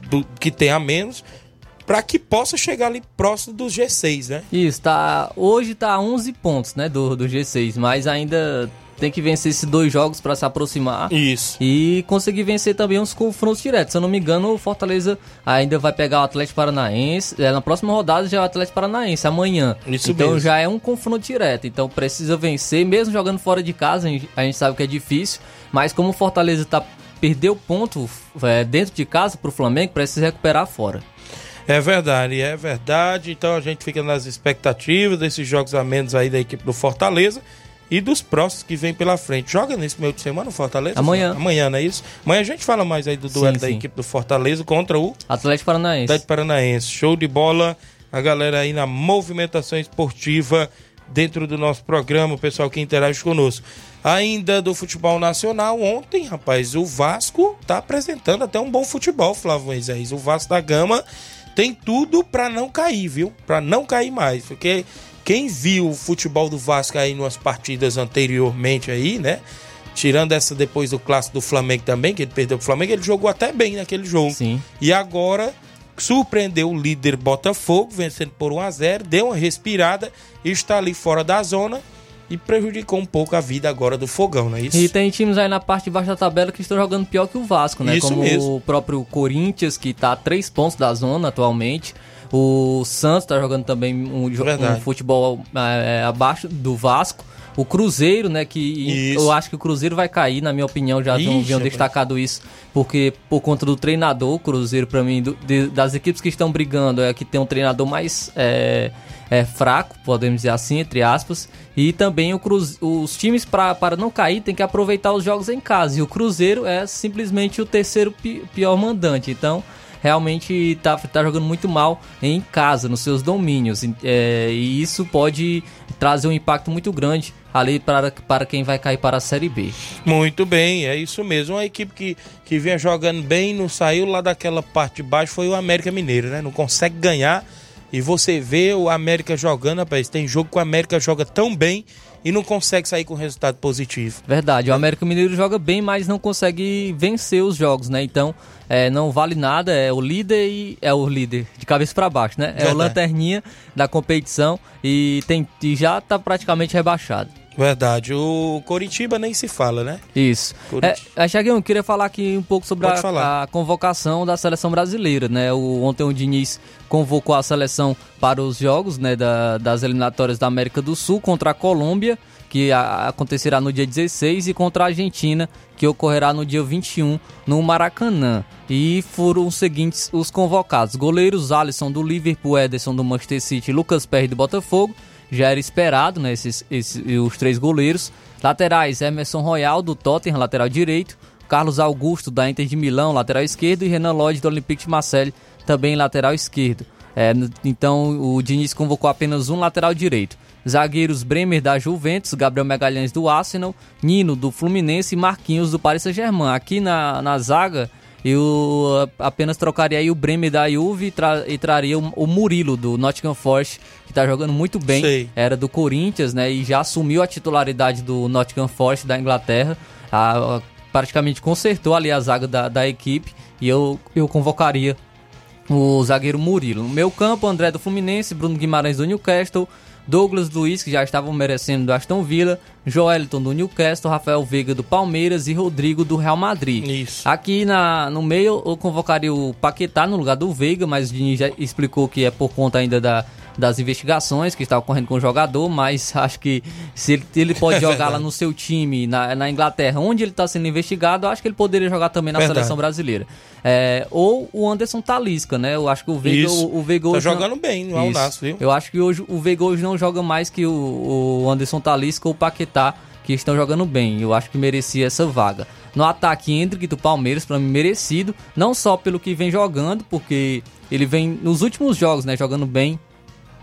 do, que tem a menos para que possa chegar ali próximo do G6, né? Isso, tá, hoje tá 11 pontos, né, do, do G6, mas ainda tem que vencer esses dois jogos para se aproximar. Isso. E conseguir vencer também uns confrontos diretos. Se eu não me engano, o Fortaleza ainda vai pegar o Atlético Paranaense. É, na próxima rodada já é o Atlético Paranaense, amanhã. Isso então mesmo. já é um confronto direto. Então precisa vencer, mesmo jogando fora de casa, a gente, a gente sabe que é difícil. Mas como o Fortaleza tá, perdeu ponto é, dentro de casa pro Flamengo, precisa recuperar fora. É verdade, é verdade. Então a gente fica nas expectativas desses jogos a menos aí da equipe do Fortaleza e dos próximos que vem pela frente. Joga nesse meio de semana o Fortaleza? Amanhã. Amanhã, não é isso? Amanhã a gente fala mais aí do duelo sim, da sim. equipe do Fortaleza contra o Atlético Paranaense. Atlético Paranaense. Show de bola. A galera aí na movimentação esportiva dentro do nosso programa, o pessoal que interage conosco. Ainda do futebol nacional, ontem, rapaz, o Vasco tá apresentando até um bom futebol, Flávio Moisés. O Vasco da Gama tem tudo para não cair, viu? Para não cair mais, porque quem viu o futebol do Vasco aí nas partidas anteriormente aí, né? Tirando essa depois do clássico do Flamengo também, que ele perdeu pro Flamengo, ele jogou até bem naquele jogo. Sim. E agora surpreendeu o líder Botafogo, vencendo por 1 a 0 deu uma respirada e está ali fora da zona e prejudicou um pouco a vida agora do Fogão, não é isso? E tem times aí na parte de baixo da tabela que estão jogando pior que o Vasco, né? Isso Como mesmo. o próprio Corinthians, que está a três pontos da zona atualmente. O Santos está jogando também um, um futebol é, abaixo do Vasco. O Cruzeiro, né? Que Isso. eu acho que o Cruzeiro vai cair, na minha opinião, já Ixi, não haviam destacado isso, porque por conta do treinador, o Cruzeiro, para mim, do- de- das equipes que estão brigando, é que tem um treinador mais é, é, fraco, podemos dizer assim, entre aspas. E também o Cruz, os times, pra, para não cair, tem que aproveitar os jogos em casa. E o Cruzeiro é simplesmente o terceiro pi- pior mandante. Então realmente tá, tá jogando muito mal em casa, nos seus domínios. É, e isso pode trazer um impacto muito grande ali para, para quem vai cair para a Série B. Muito bem, é isso mesmo. Uma equipe que, que vinha jogando bem, não saiu lá daquela parte de baixo, foi o América Mineiro, né? Não consegue ganhar. E você vê o América jogando, rapaz. Tem jogo que o América joga tão bem e não consegue sair com resultado positivo. Verdade, o América Mineiro joga bem, mas não consegue vencer os jogos, né? Então, é, não vale nada, é o líder e é o líder de cabeça para baixo, né? É o Verdade. lanterninha da competição e, tem, e já tá praticamente rebaixado. Verdade. O Coritiba nem se fala, né? Isso. Corinthians. É, Chaguinho, eu queria falar aqui um pouco sobre a, a convocação da seleção brasileira, né? O, ontem o Diniz convocou a seleção para os jogos né, da- das eliminatórias da América do Sul contra a Colômbia, que a- acontecerá no dia 16, e contra a Argentina, que ocorrerá no dia 21 no Maracanã. E foram os seguintes os convocados: goleiros Alisson do Liverpool, Ederson do Manchester City, Lucas Perry do Botafogo. Já era esperado, né? Esses, esses, os três goleiros. Laterais: Emerson Royal do Tottenham, lateral direito. Carlos Augusto da Inter de Milão, lateral esquerdo. E Renan Lodge do Olympique de Marseille, também lateral esquerdo. É, então o Diniz convocou apenas um lateral direito. Zagueiros Bremer da Juventus, Gabriel Megalhães do Arsenal, Nino do Fluminense e Marquinhos do Paris Saint-Germain. Aqui na, na zaga eu apenas trocaria aí o Bremer da Juve e, tra- e traria o, o Murilo do Nottingham Forest, que tá jogando muito bem. Sei. Era do Corinthians, né? E já assumiu a titularidade do Nottingham Forest da Inglaterra. Ah, praticamente consertou ali a zaga da, da equipe e eu, eu convocaria o zagueiro Murilo. No meu campo, André do Fluminense, Bruno Guimarães do Newcastle, Douglas Luiz, que já estavam merecendo do Aston Villa, Joeliton do Newcastle, Rafael Veiga do Palmeiras e Rodrigo do Real Madrid. Isso. Aqui na, no meio eu convocaria o Paquetá no lugar do Veiga, mas o Diniz já explicou que é por conta ainda da, das investigações que está ocorrendo com o jogador, mas acho que se ele, ele *laughs* pode É jogar lá no seu time, na, na Inglaterra, onde ele está sendo investigado, eu acho que ele poderia jogar também na Verdade. seleção brasileira. É, ou o Anderson Talisca, né? Eu acho que o Veiga, Isso. o, o Veiga Tá hoje não- jogando bem no Al Isso. Nassr, viu? Eu acho que hoje o Veiga hoje não joga mais que o, o Anderson Talisca ou o Paquetá, que estão jogando bem. Eu acho que merecia essa vaga. No ataque, Hendrick do Palmeiras, para mim, merecido. Não só pelo que vem jogando, porque ele vem nos últimos jogos, né? Jogando bem.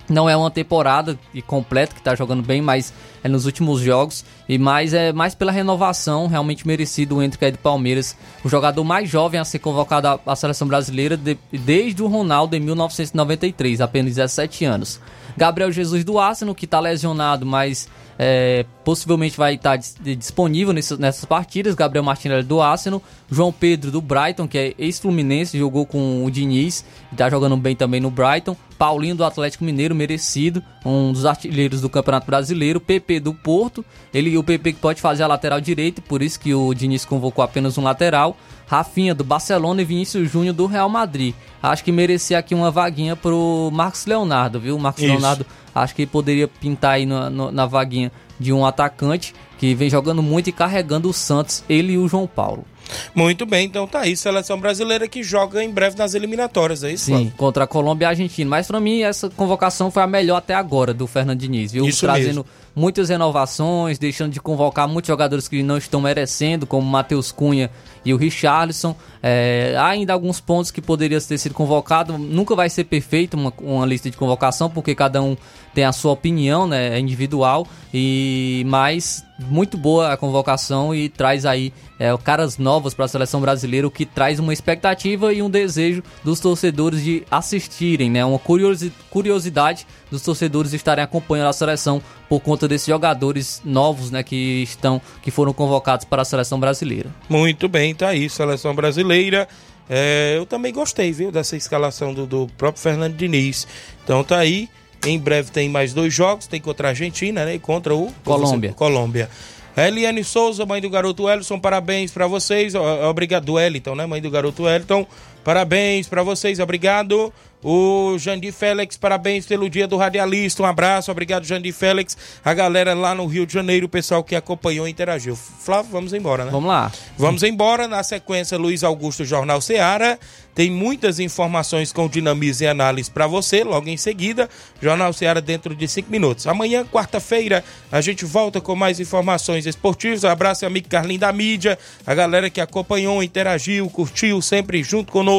Não é uma temporada e completa que tá jogando bem, mas é nos últimos jogos. E mais é mais pela renovação, realmente merecido o Hendrick aí do Palmeiras. O jogador mais jovem a ser convocado à- à seleção brasileira de- desde o Ronaldo em 1993, apenas 17 anos. Gabriel Jesus do Arsenal, que tá lesionado, mas é, possivelmente vai estar dis- disponível nessas, nessas partidas. Gabriel Martinelli do Arsenal, João Pedro do Brighton, que é ex-fluminense, jogou com o Diniz e tá jogando bem também no Brighton. Paulinho do Atlético Mineiro, merecido, um dos artilheiros do Campeonato Brasileiro. PP do Porto, ele o PP que pode fazer a lateral direita, por isso que o Diniz convocou apenas um lateral. Rafinha do Barcelona e Vinícius Júnior do Real Madrid. Acho que merecia aqui uma vaguinha pro Marcos Leonardo, viu? Marcos Isso. Leonardo acho que poderia pintar aí na, na vaguinha de um atacante que vem jogando muito e carregando o Santos, ele e o João Paulo. Muito bem, então tá aí, seleção brasileira que joga em breve nas eliminatórias, é isso? Sim, Flávio? contra a Colômbia e a Argentina. Mas pra mim essa convocação foi a melhor até agora do Fernando Diniz, viu? Isso Trazendo mesmo. Muitas renovações, deixando de convocar muitos jogadores que não estão merecendo, como Matheus Cunha e o Richarlison. É, há ainda alguns pontos que poderia ter sido convocado. Nunca vai ser perfeito uma, uma lista de convocação, porque cada um tem a sua opinião, né? É individual. E mas muito boa a convocação e traz aí é, caras novos para a seleção brasileira, o que traz uma expectativa e um desejo dos torcedores de assistirem, né? Uma curiosi- curiosidade dos torcedores estarem acompanhando a seleção por conta desses jogadores novos, né? Que estão, que foram convocados para a seleção brasileira. Muito bem, tá aí, seleção brasileira. É, eu também gostei, viu, dessa escalação do, do próprio Fernando Diniz. Então tá aí. Em breve tem mais dois jogos, tem contra a Argentina, né? E contra o Colômbia. Colômbia. Eliane Souza, mãe do garoto Wellington, parabéns pra vocês. Obrigado, do Wellington, né? Mãe do garoto Wellington, parabéns pra vocês, obrigado. O Jandir Félix, parabéns pelo dia do radialista. Um abraço, obrigado, Jandir Félix. A galera lá no Rio de Janeiro, o pessoal que acompanhou e interagiu. Flávio, vamos embora, né? Vamos lá. Vamos embora. Na sequência, Luiz Augusto, Jornal Seara. Tem muitas informações com dinamismo e análise para você. Logo em seguida, Jornal Seara dentro de cinco minutos. Amanhã, quarta-feira, a gente volta com mais informações esportivas. Um abraço, amigo Carlinho da mídia. A galera que acompanhou, interagiu, curtiu, sempre junto conosco.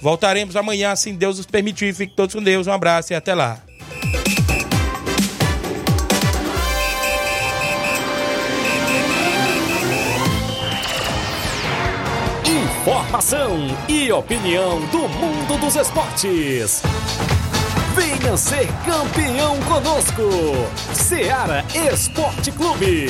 Voltaremos amanhã, se Deus nos permitir. Fiquem todos com Deus. Um abraço e até lá. Informação e opinião do mundo dos esportes. Venha ser campeão conosco. Seara Esporte Clube.